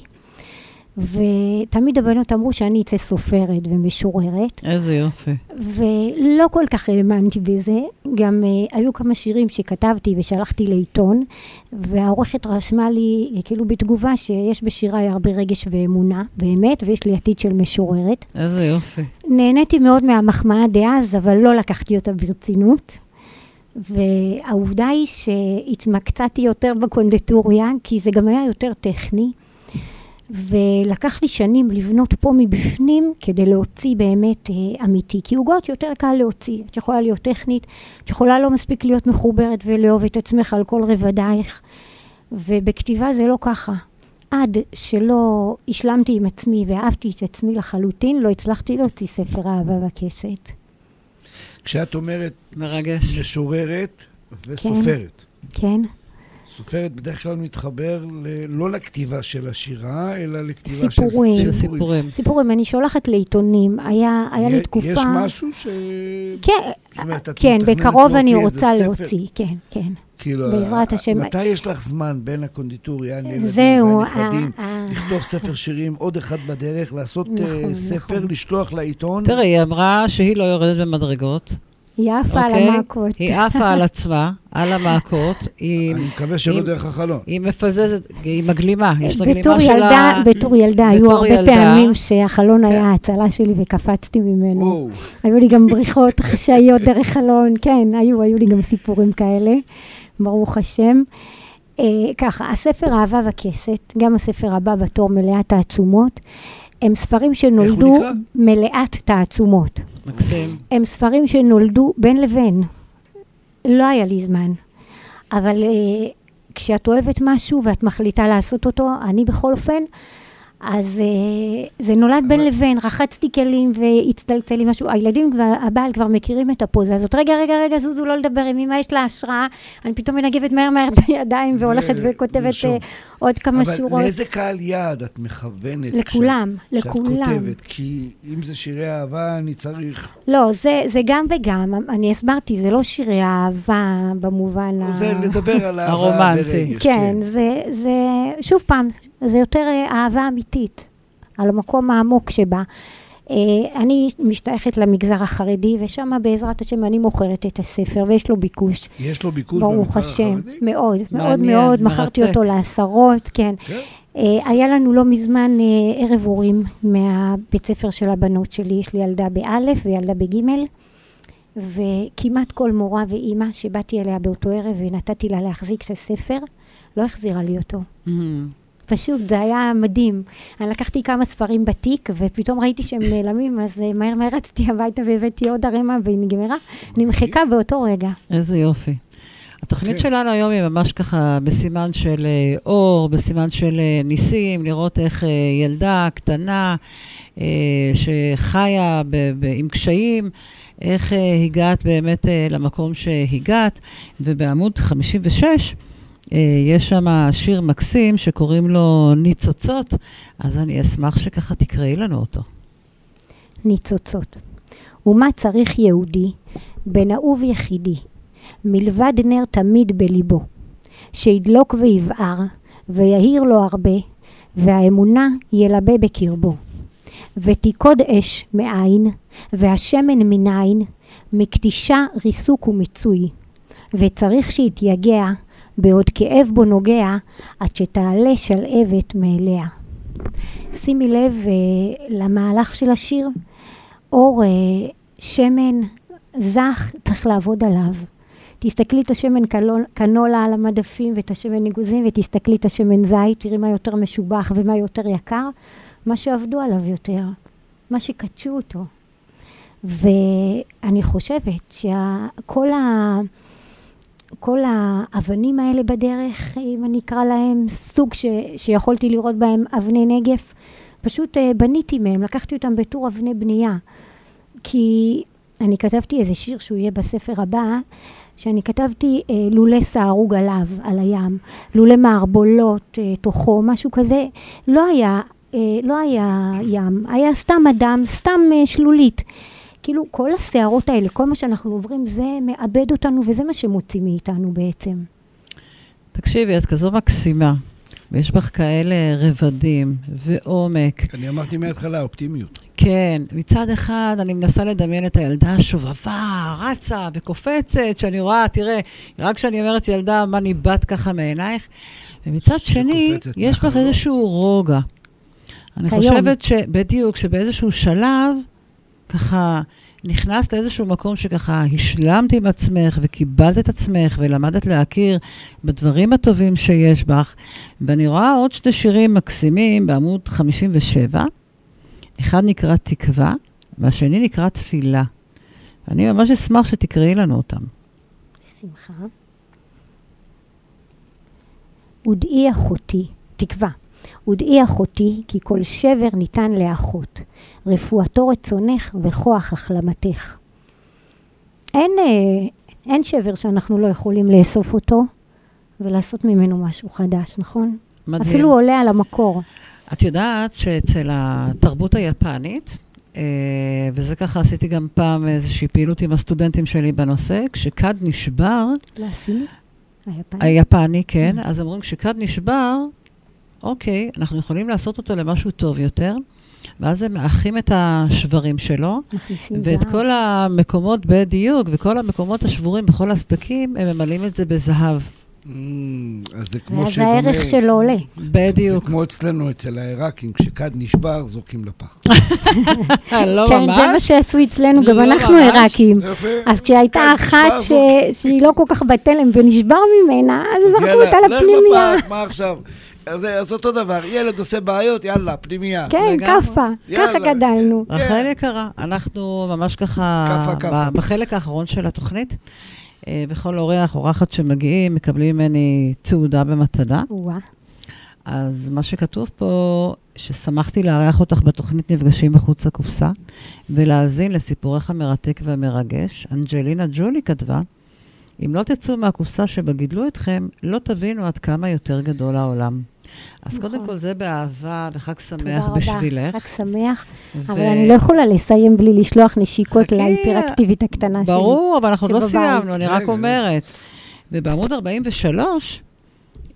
ותמיד הבנות אמרו שאני אצא סופרת ומשוררת, איזה יופי. ולא כל כך האמנתי בזה. גם uh, היו כמה שירים שכתבתי ושלחתי לעיתון, והעורכת רשמה לי אה, כאילו בתגובה שיש בשיריי הרבה רגש ואמונה, באמת, ויש לי עתיד של משוררת. איזה יופי. נהניתי מאוד מהמחמאה דאז, אבל לא לקחתי אותה ברצינות. והעובדה היא שהתמקצעתי יותר בקונדטוריה, כי זה גם היה יותר טכני. ולקח לי שנים לבנות פה מבפנים כדי להוציא באמת אה, אמיתי. כי עוגות יותר קל להוציא. את יכולה להיות טכנית, את יכולה לא מספיק להיות מחוברת ולאהוב את עצמך על כל רבדייך. ובכתיבה זה לא ככה. עד שלא השלמתי עם עצמי ואהבתי את עצמי לחלוטין, לא הצלחתי להוציא ספר אהבה בכסת. כשאת אומרת מרגש. משוררת וסופרת. כן? סופרת בדרך כלל מתחבר ל- לא לכתיבה של השירה, אלא לכתיבה סיפורים. של סיפורים. סיפורים. סיפורים, אני שולחת לעיתונים. היה, היה לי יה- תקופה... יש משהו ש... כן, זאת אומרת, כן, בקרוב אני רוצה להוציא, ספר? כן, כן. כאילו, בעזרת השם. מתי יש לך זמן בין הקונדיטוריה, זהו, והנכדים, ה- ה- לכתוב ספר שירים, עוד אחד בדרך, לעשות אה, נכון, ספר, נכון. לשלוח לעיתון? תראי, היא אמרה שהיא לא יורדת במדרגות, היא עפה על אוקיי? המכות. היא עפה על עצמה, על המעקות, היא... אני מקווה שלא אם- דרך החלון. היא מפזזת, היא מגלימה, יש לה גלימה של ילדה, ה... בתור ילדה, היו הרבה ילדה. פעמים שהחלון כן. היה ההצלה שלי וקפצתי ממנו. וואו, היו לי גם בריחות חשאיות דרך חלון, כן, היו, היו לי גם סיפורים כאלה, ברוך השם. אה, ככה, הספר אהבה וכסת, גם הספר הבא בתור מלאת תעצומות, הם ספרים שנולדו? מלאת תעצומות. מקסים. הם ספרים שנולדו בין לבין. לא היה לי זמן. אבל אה, כשאת אוהבת משהו ואת מחליטה לעשות אותו, אני בכל אופן, אז אה, זה נולד בין לבין, רחצתי כלים והצטלצל לי משהו. הילדים והבעל כבר מכירים את הפוזה הזאת. רגע, רגע, רגע, זוזו, לא לדבר, עם אמא יש לה השראה. אני פתאום מנגבת מהר מהר את הידיים והולכת ו- וכותבת. אה, עוד כמה שורות. אבל לאיזה קהל יעד את מכוונת? לכולם, כשאת- לכולם. כשאת כותבת? כי אם זה שירי אהבה, אני צריך... לא, זה, זה גם וגם. אני הסברתי, זה לא שירי אהבה במובן ה... זה לדבר על אהבה. ורגש. כן, זה, זה, שוב פעם, זה יותר אה, אהבה אמיתית, על המקום העמוק שבה. אה, אני משתייכת למגזר החרדי, ושם בעזרת השם אני מוכרת את הספר, ויש לו ביקוש. יש לו ביקוש ברוך במגזר השם, החרדי? מאוד, מאוד מעניין, מאוד, מכרתי. אותו לעשרות, כן. כן. אה, היה לנו לא מזמן ערב הורים מהבית ספר של הבנות שלי, יש לי ילדה באלף וילדה בגימל, וכמעט כל מורה ואימא שבאתי אליה באותו ערב ונתתי לה להחזיק את הספר, לא החזירה לי אותו. פשוט, זה היה מדהים. אני לקחתי כמה ספרים בתיק, ופתאום ראיתי שהם נעלמים, אז אה, מהר מהר רצתי הביתה והבאתי עוד ערימה, והיא נגמרה. נמחקה באותו רגע. איזה יופי. התוכנית כן. שלנו היום היא ממש ככה בסימן של אה, אור, בסימן של אה, ניסים, לראות איך ילדה קטנה שחיה ב- ב- עם קשיים, איך הגעת באמת למקום שהגעת, ובעמוד 56 אה, יש שם שיר מקסים שקוראים לו ניצוצות, אז אני אשמח שככה תקראי לנו אותו. ניצוצות. ומה צריך יהודי, בן אהוב יחידי, מלבד נר תמיד בליבו, שידלוק ויבער, ויהיר לו הרבה, והאמונה ילבה בקרבו. ותיכוד אש מאין, והשמן מנין, מקדישה ריסוק ומיצוי. וצריך שיתייגע, בעוד כאב בו נוגע, עד שתעלה שלהבת מאליה. שימי לב אה, למהלך של השיר, אור, אה, שמן, זך, צריך לעבוד עליו. תסתכלי את השמן קנולה על המדפים ואת השמן אגוזים ותסתכלי את השמן זית, תראי מה יותר משובח ומה יותר יקר, מה שעבדו עליו יותר, מה שקדשו אותו. ואני חושבת שכל ה... כל האבנים האלה בדרך, אם אני אקרא להם סוג ש, שיכולתי לראות בהם אבני נגף, פשוט אה, בניתי מהם, לקחתי אותם בתור אבני בנייה. כי אני כתבתי איזה שיר שהוא יהיה בספר הבא, שאני כתבתי אה, לולי סהרוג עליו, על הים, לולי מערבולות אה, תוכו, משהו כזה. לא היה, אה, לא היה ים, היה סתם אדם, סתם שלולית. כאילו כל הסערות האלה, כל מה שאנחנו עוברים, זה מאבד אותנו וזה מה שמוציא מאיתנו בעצם. תקשיבי, את כזו מקסימה, ויש בך כאלה רבדים ועומק. אני אמרתי מההתחלה, אופטימיות. כן, מצד אחד אני מנסה לדמיין את הילדה השובבה, רצה וקופצת, שאני רואה, תראה, רק כשאני אומרת ילדה, מה ניבט ככה מעינייך, ומצד שני, יש בך. איזשהו רוגע. אני כיום. חושבת שבדיוק, שבאיזשהו שלב, ככה, נכנסת לאיזשהו מקום שככה השלמת עם עצמך וקיבלת את עצמך ולמדת להכיר בדברים הטובים שיש בך. ואני רואה עוד שני שירים מקסימים בעמוד 57. אחד נקרא תקווה, והשני נקרא תפילה. אני ממש אשמח שתקראי לנו אותם. בשמחה. ודעי אחותי, תקווה, ודעי אחותי, כי כל שבר ניתן לאחות, רפואתו רצונך וכוח החלמתך. אין, אה, אין שבר שאנחנו לא יכולים לאסוף אותו ולעשות ממנו משהו חדש, נכון? מדהים. אפילו עולה על המקור. את יודעת שאצל התרבות היפנית, אה, וזה ככה עשיתי גם פעם איזושהי פעילות עם הסטודנטים שלי בנושא, כשכד נשבר, עשינו? היפני? היפני, כן, אז אומרים, כשכד נשבר, אוקיי, אנחנו יכולים לעשות אותו למשהו טוב יותר, ואז הם מאחים את השברים שלו, ואת זהב. כל המקומות בדיוק, וכל המקומות השבורים בכל הסדקים, הם ממלאים את זה בזהב. Mm, אז זה כמו שדומה... הערך שלו עולה. זה בדיוק. כמו אצלנו, אצל העיראקים, כשכד נשבר, זורקים לפח. לא כן, זה מה ממש. שעשו אצלנו, גם לא אנחנו ממש. עיראקים. אז כשהייתה אחת. שהיא לא כל כך בתלם ונשבר ממנה, אז אז זרקו יאללה, אותה. לפח, מה עכשיו? אז זה- אז אותו דבר, ילד עושה בעיות, יאללה, פנימייה. כן. כאפה. ככה גדלנו. רחל יקרה, אנחנו ממש ככה, בחלק האחרון של התוכנית, אה, וכל אורח, אורחת שמגיעים, מקבלים ממני תעודה במתנה. אז מה שכתוב פה, ששמחתי לארח אותך בתוכנית נפגשים מחוץ לקופסה, ולהאזין לסיפורך המרתק והמרגש. אנג'לינה ג'ולי כתבה, אם לא תצאו מהקופסה שבה גידלו אתכם, לא תבינו עד כמה יותר גדול העולם. אז נכון. קודם כל זה באהבה וחג תודה שמח רבה. בשבילך. רק שמח. ו- אבל אני לא יכולה לסיים בלי לשלוח נשיקות חכי, להיפראקטיבית הקטנה שלי. ברור, אבל אנחנו לא. סיימנו, אני רק אומרת. ובעמוד 43,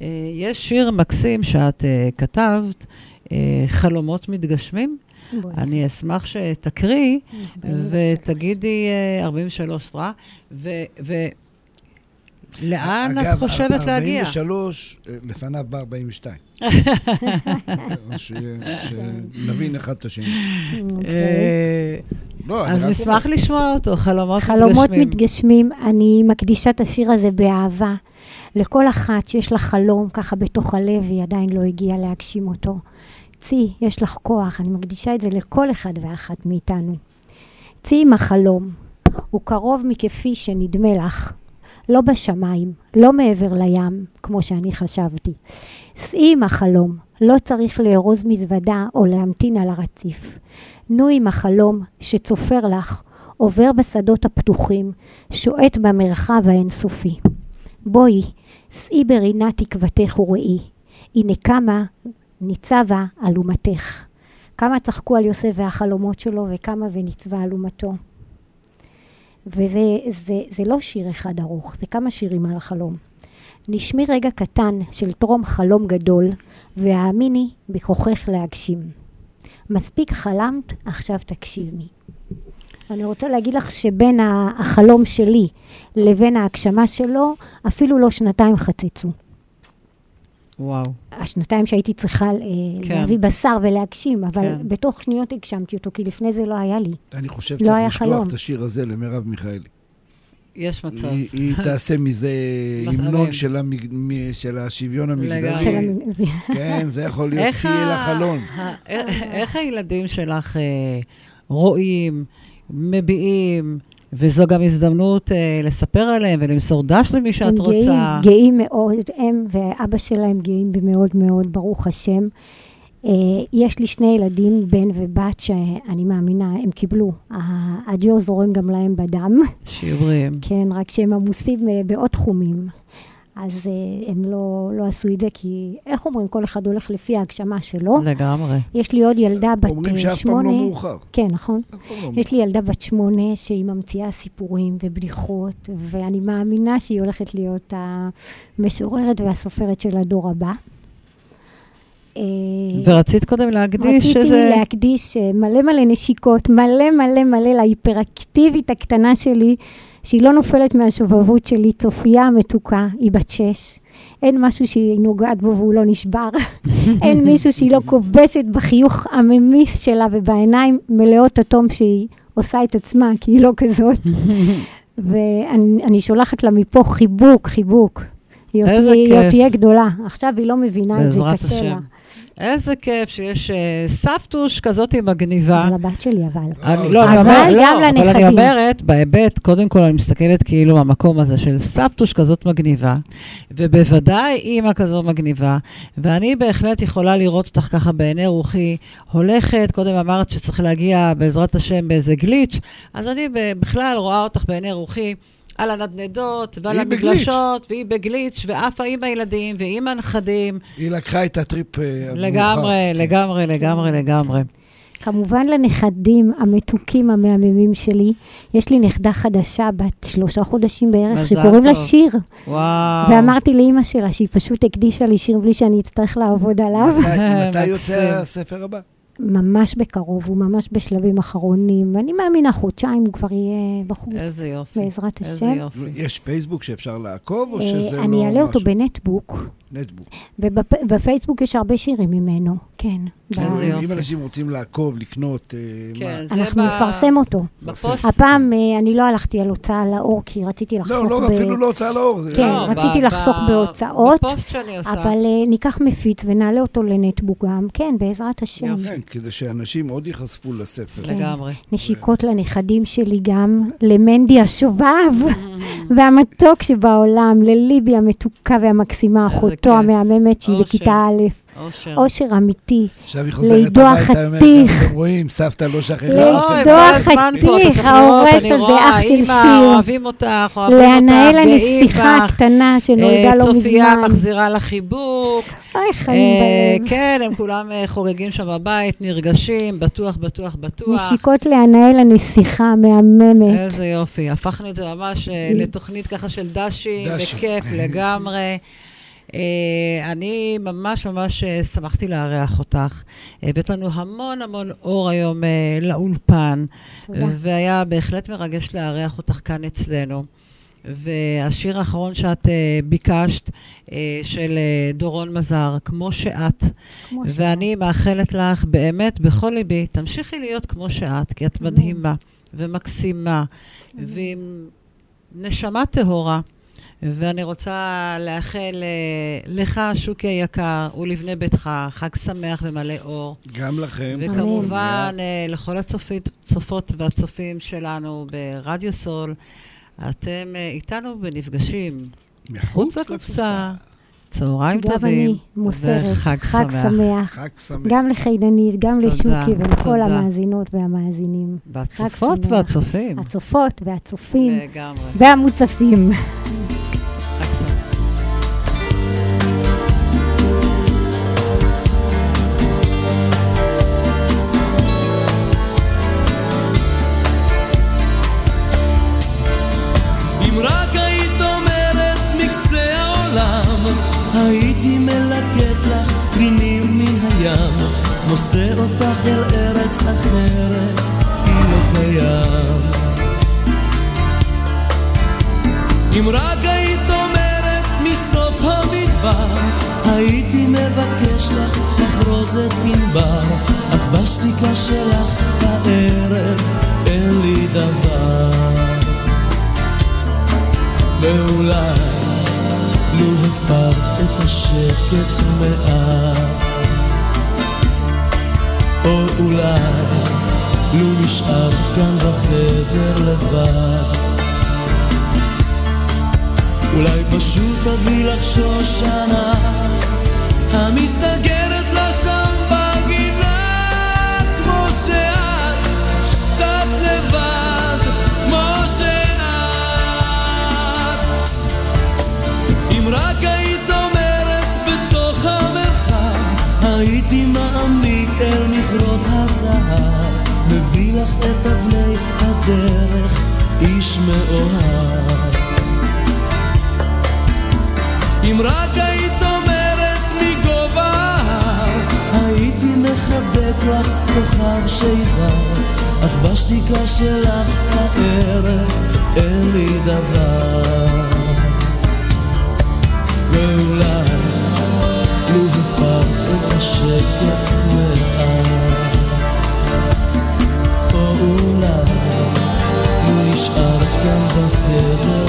אה, יש שיר מקסים שאת אה, כתבת, אה, חלומות מתגשמים. בואי. אני אשמח שתקריאי 43. ותגידי, אה, 43, את רואה? ו... ו- לאן אגב, את חושבת להגיע? 43, אה, לפניו בא 42. ש- שנבין אחד את השני. אוקיי. לא, אז נשמח לשמוע אותו, חלומות חלומות מתגשמים. מתגשמים, אני מקדישה את השיר הזה באהבה. לכל אחת שיש לה חלום ככה בתוך הלב, והיא עדיין לא הגיעה להגשים אותו. צי, יש לך כוח, אני מקדישה את זה לכל אחד ואחת מאיתנו. צי עם החלום, הוא קרוב מכפי שנדמה לך. לא בשמיים, לא מעבר לים, כמו שאני חשבתי. סעי עם החלום, לא צריך לארוז מזוודה או להמתין על הרציף. נו עם החלום שצופר לך, עובר בשדות הפתוחים, שועט במרחב האינסופי. בואי, סעי ברינת תקוותך וראי, הנה קמה, ניצבה אלומתך. כמה צחקו על יוסף והחלומות שלו, וכמה וניצבה אלומתו. וזה זה, זה לא שיר אחד ארוך, זה כמה שירים על החלום. נשמי רגע קטן של טרום חלום גדול, והאמיני בכוחך להגשים. מספיק חלמת, עכשיו תקשיבי. אני רוצה להגיד לך שבין החלום שלי לבין ההגשמה שלו, אפילו לא שנתיים חצצו. וואו. השנתיים שהייתי צריכה אה, כן. להביא בשר ולהגשים, אבל כן. בתוך שניות הגשמתי אותו, כי לפני זה לא היה לי. אני חושב לא שצריך היה לשלוח חלום. את השיר הזה למרב מיכאלי. יש מצב. היא- היא תעשה מזה. המנון של המג- של השוויון. המגדרי. כן, זה יכול להיות איך צי ה- לחלון. איך הילדים שלך אה, רואים, מביעים, וזו גם הזדמנות אה, לספר עליהם ולמסור דש למי שאת הם גאים, רוצה. גאים מאוד, הם ואבא שלהם גאים במאוד מאוד, ברוך השם. אה, יש לי שני ילדים, בן ובת, שאני מאמינה, הם קיבלו. ה- הג'ו זורם גם להם בדם, שיהיו בריאים. כן, רק שהם עמוסים אה, בעוד תחומים. אז אה, הם לא, לא עשו את זה, כי איך אומרים, כל אחד הולך לפי ההגשמה שלו. לגמרי. יש לי עוד ילדה בת אומרים אה, שאף פעם שמונה. לא מאוחר. כן, נכון. לא. יש לי ילדה בת שמונה שהיא ממציאה סיפורים ובדיחות, ואני מאמינה שהיא הולכת להיות המשוררת והסופרת של הדור הבא. אה, ורצית קודם להקדיש רציתי איזה... להקדיש אה, מלא מלא נשיקות, מלא מלא מלא להיפראקטיבית הקטנה שלי, שהיא לא נופלת מהשובבות שלי, צופיה המתוקה, היא בת שש. אין משהו שהיא נוגעת בו והוא לא נשבר. אין מישהו שהיא לא כובשת בחיוך הממיס שלה ובעיניים מלאות התום שהיא עושה את עצמה, כי היא לא כזאת. ואני אני שולחת לה מפה חיבוק, חיבוק. היא עוד תהיה- גדולה. עכשיו היא לא מבינה את זה, קשה לה. איזה כיף שיש אה, סבתוש כזאת מגניבה. זה לבת שלי, אבל. אני, לא, לא, אני אבל אומר, גם לא, אבל אני לנכדים. אומרת, בהיבט, קודם כל אני מסתכלת כאילו מהמקום הזה של סבתוש כזאת מגניבה, ובוודאי אימא כזו מגניבה, ואני בהחלט יכולה לראות אותך ככה בעיני רוחי הולכת, קודם אמרת שצריך להגיע בעזרת השם באיזה גליץ', אז אני בכלל רואה אותך בעיני רוחי. על הנדנדות ועל. המגלשות, והיא בגליץ', ועפה עם הילדים ועם הנכדים. היא לקחה את הטריפ אה, המאוחר. לגמרי, לגמרי, לגמרי, לגמרי. כמובן לנכדים המתוקים המהממים שלי, יש לי נכדה חדשה בת שלושה חודשים בערך, שקוראים לה. שיר. וואו. ואמרתי לאימא שלה שהיא פשוט הקדישה לי שיר בלי שאני אצטרך לעבוד עליו. מתי- יוצא. הספר הבא? ממש בקרוב, הוא ממש בשלבים אחרונים. אני מאמינה חוצ'יים הוא כבר יהיה בחוץ, איזה יופי. בעזרת איזה השם. יופי. יש פייסבוק שאפשר לעקוב, או אה, שזה לא אני אעלה אותו משהו? בנטבוק, נטבוק. ובפייסבוק יש הרבה שירים ממנו, כן. איזה אם- אנשים רוצים לעקוב, לקנות, אה, כן, מה? אנחנו נפרסם אותו. הפעם אה, אני לא הלכתי על הוצאה לאור, כי רציתי לחסוך לא, לא, ב... אפילו לא הוצאה לאור. כן, לא, רציתי לחסוך ב- בהוצאות, בפוסט שאני עושה. אבל אה, ניקח מפיץ ונעלה אותו לנטבוק גם, כן, בעזרת השם. כן, כדי שאנשים עוד ייחשפו לספר. כן. לגמרי. נשיקות לנכדים שלי גם, למנדי השובב, והמתוק שבעולם, לליבי המתוקה והמקסימה, איזה אחותו כיף. המהממת שהיא אושר. בכיתה א', אושר. אושר אמיתי. עכשיו היא חוזרת לעידו הביתה, היא אומרת, החתיך. אתם רואים, סבתא לא שכחה לעידו החתיך, העורף הזה, אח של שיר. אוהבים אותך, אוהבים אותך, לענאל גאים הנסיכה. הקטנה שנולדה אה, לא צופיה מזמן. מחזירה לה חיבוק. אוי, חיים אה, בלב. כן, הם כולם אה, חוגגים שם בבית, נרגשים, בטוח, בטוח, בטוח. נשיקות לענאל הנסיכה המהממת. איזה יופי. הפכנו את זה ממש לתוכנית ככה של דשים. וכיף לגמרי. אה, אני ממש ממש אה, שמחתי לארח אותך. הבאת לנו המון המון אור היום אה, לאולפן, תודה. והיה בהחלט מרגש לארח אותך כאן אצלנו. והשיר האחרון שאת ביקשת, של דורון מזר, כמו שאת. כמו ואני מאחלת לך באמת בכל ליבי, תמשיכי להיות כמו שאת, כי את. מדהימה ומקסימה, ועם נשמה טהורה. ואני רוצה לאחל אה, לך, שוקי היקר, ולבני ביתך, חג שמח ומלא אור. גם לכם. וכמובן, אה, לכל הצופית, צופות והצופים שלנו ברדיו סול, אתם אה, איתנו בנפגשים מחוץ לקופסה. צהריים טובים. וחג חג שמח. שמח. חג שמח. גם לחיידנית, גם תודה, לשוקי ולכל תודה. המאזינות והמאזינים. והצופות. והצופים. הצופות והצופים לגמרי. והמוצפים. נשארת כאן בחדר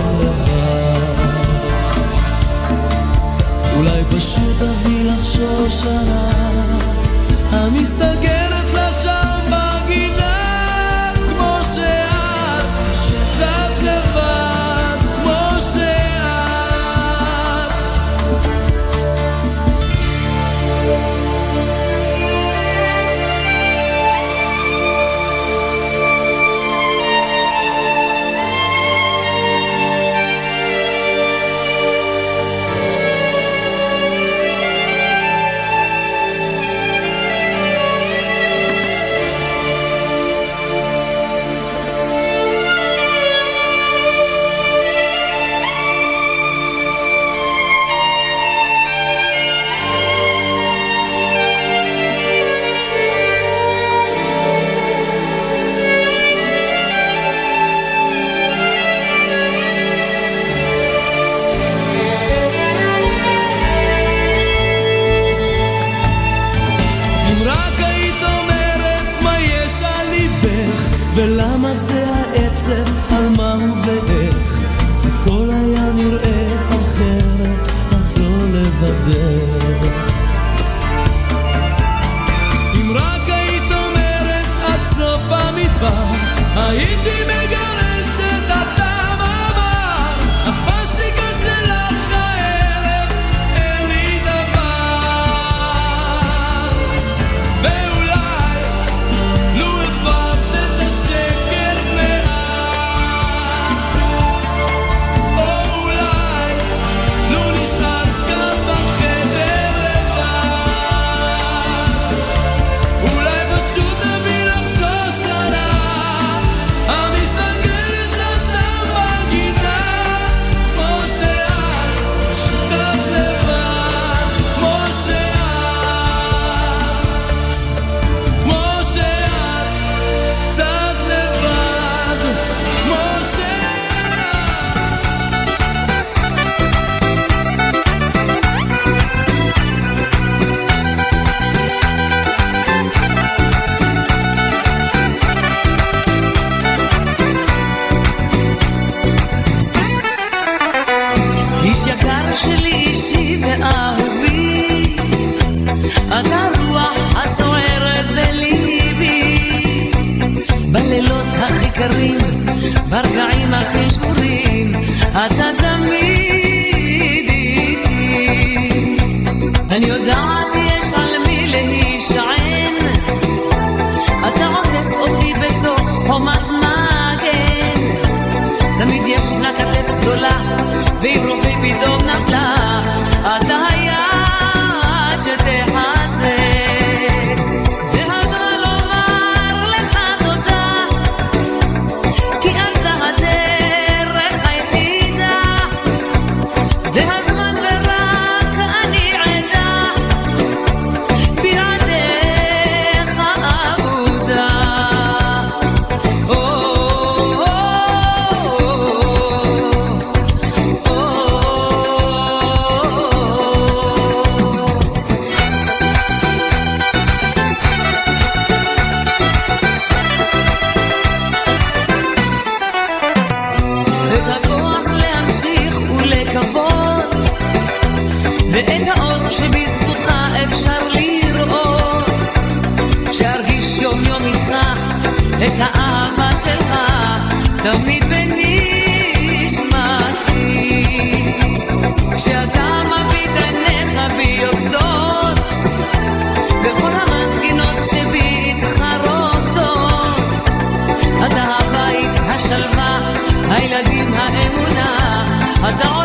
ואת האור שבזכותך אפשר לראות, שארגיש יום יום איתך את האהבה שלך, תמיד בנשמתי. כשאתה מביט עיניך בי יוקדות, בכל המנגינות שבי איתך רוקדות, אתה הבית, השלווה, הילדים, האמונה, אתה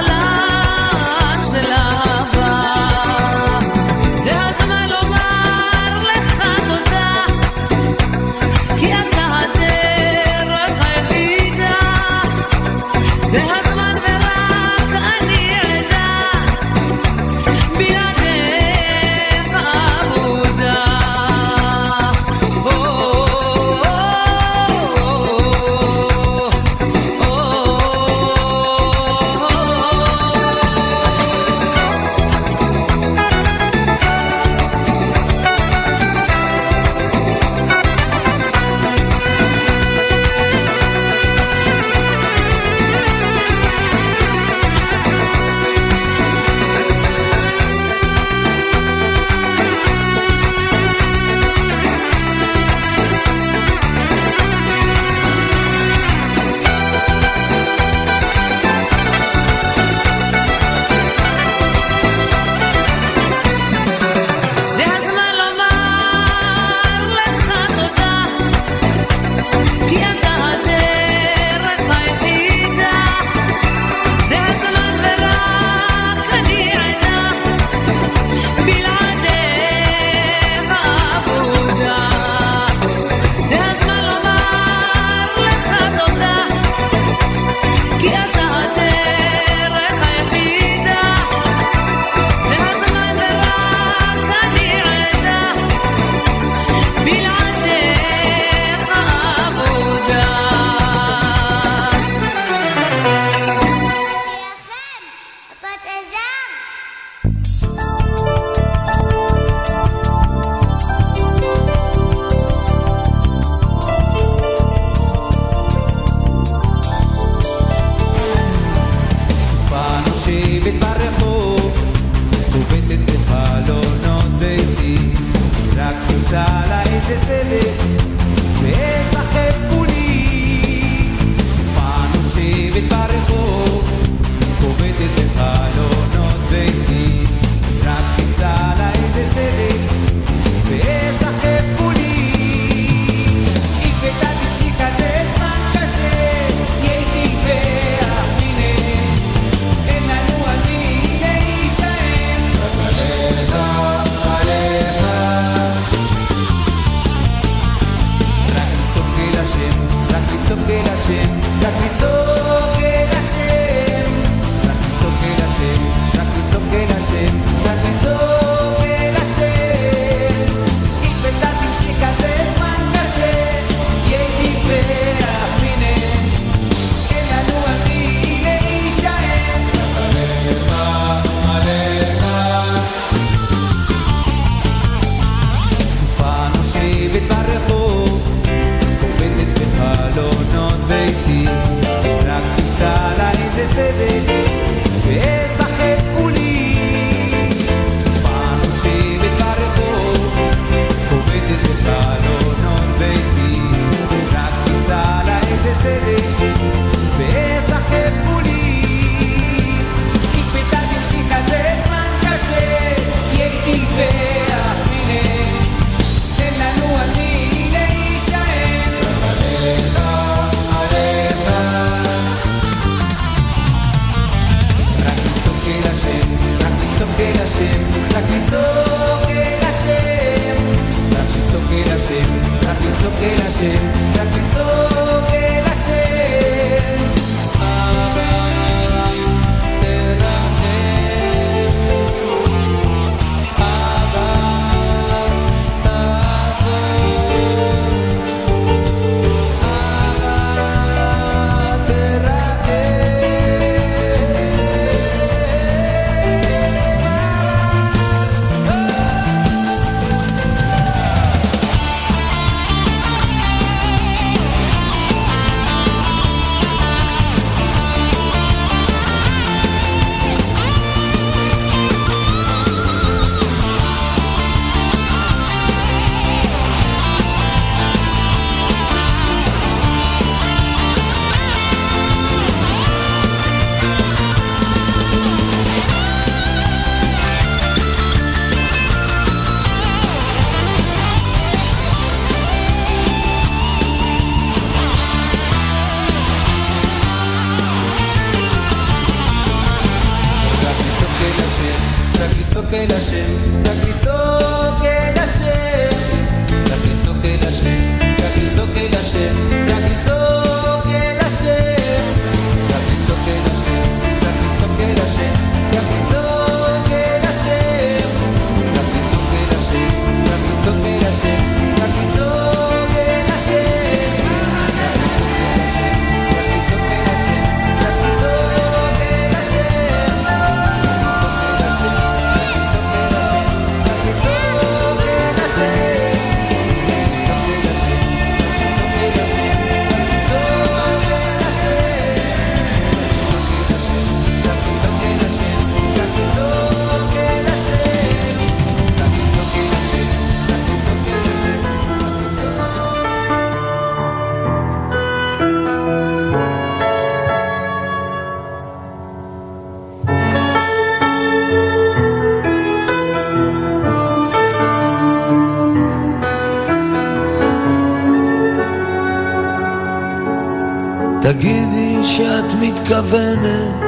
מתכוונת,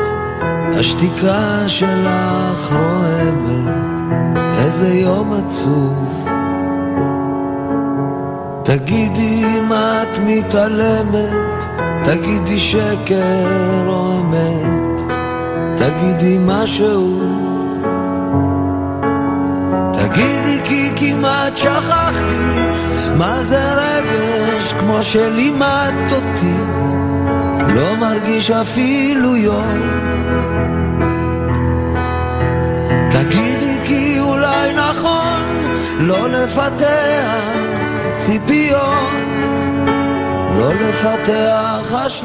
השתיקה שלך רועמת, איזה יום עצוב. תגידי אם את מתעלמת, תגידי שקר או אמת, תגידי משהו. תגידי כי כמעט שכחתי מה זה רגש כמו שלימדת אותי. לא מרגיש אפילו יום. תגידי כי אולי נכון לא לפתח ציפיות, לא לפתח אשליות.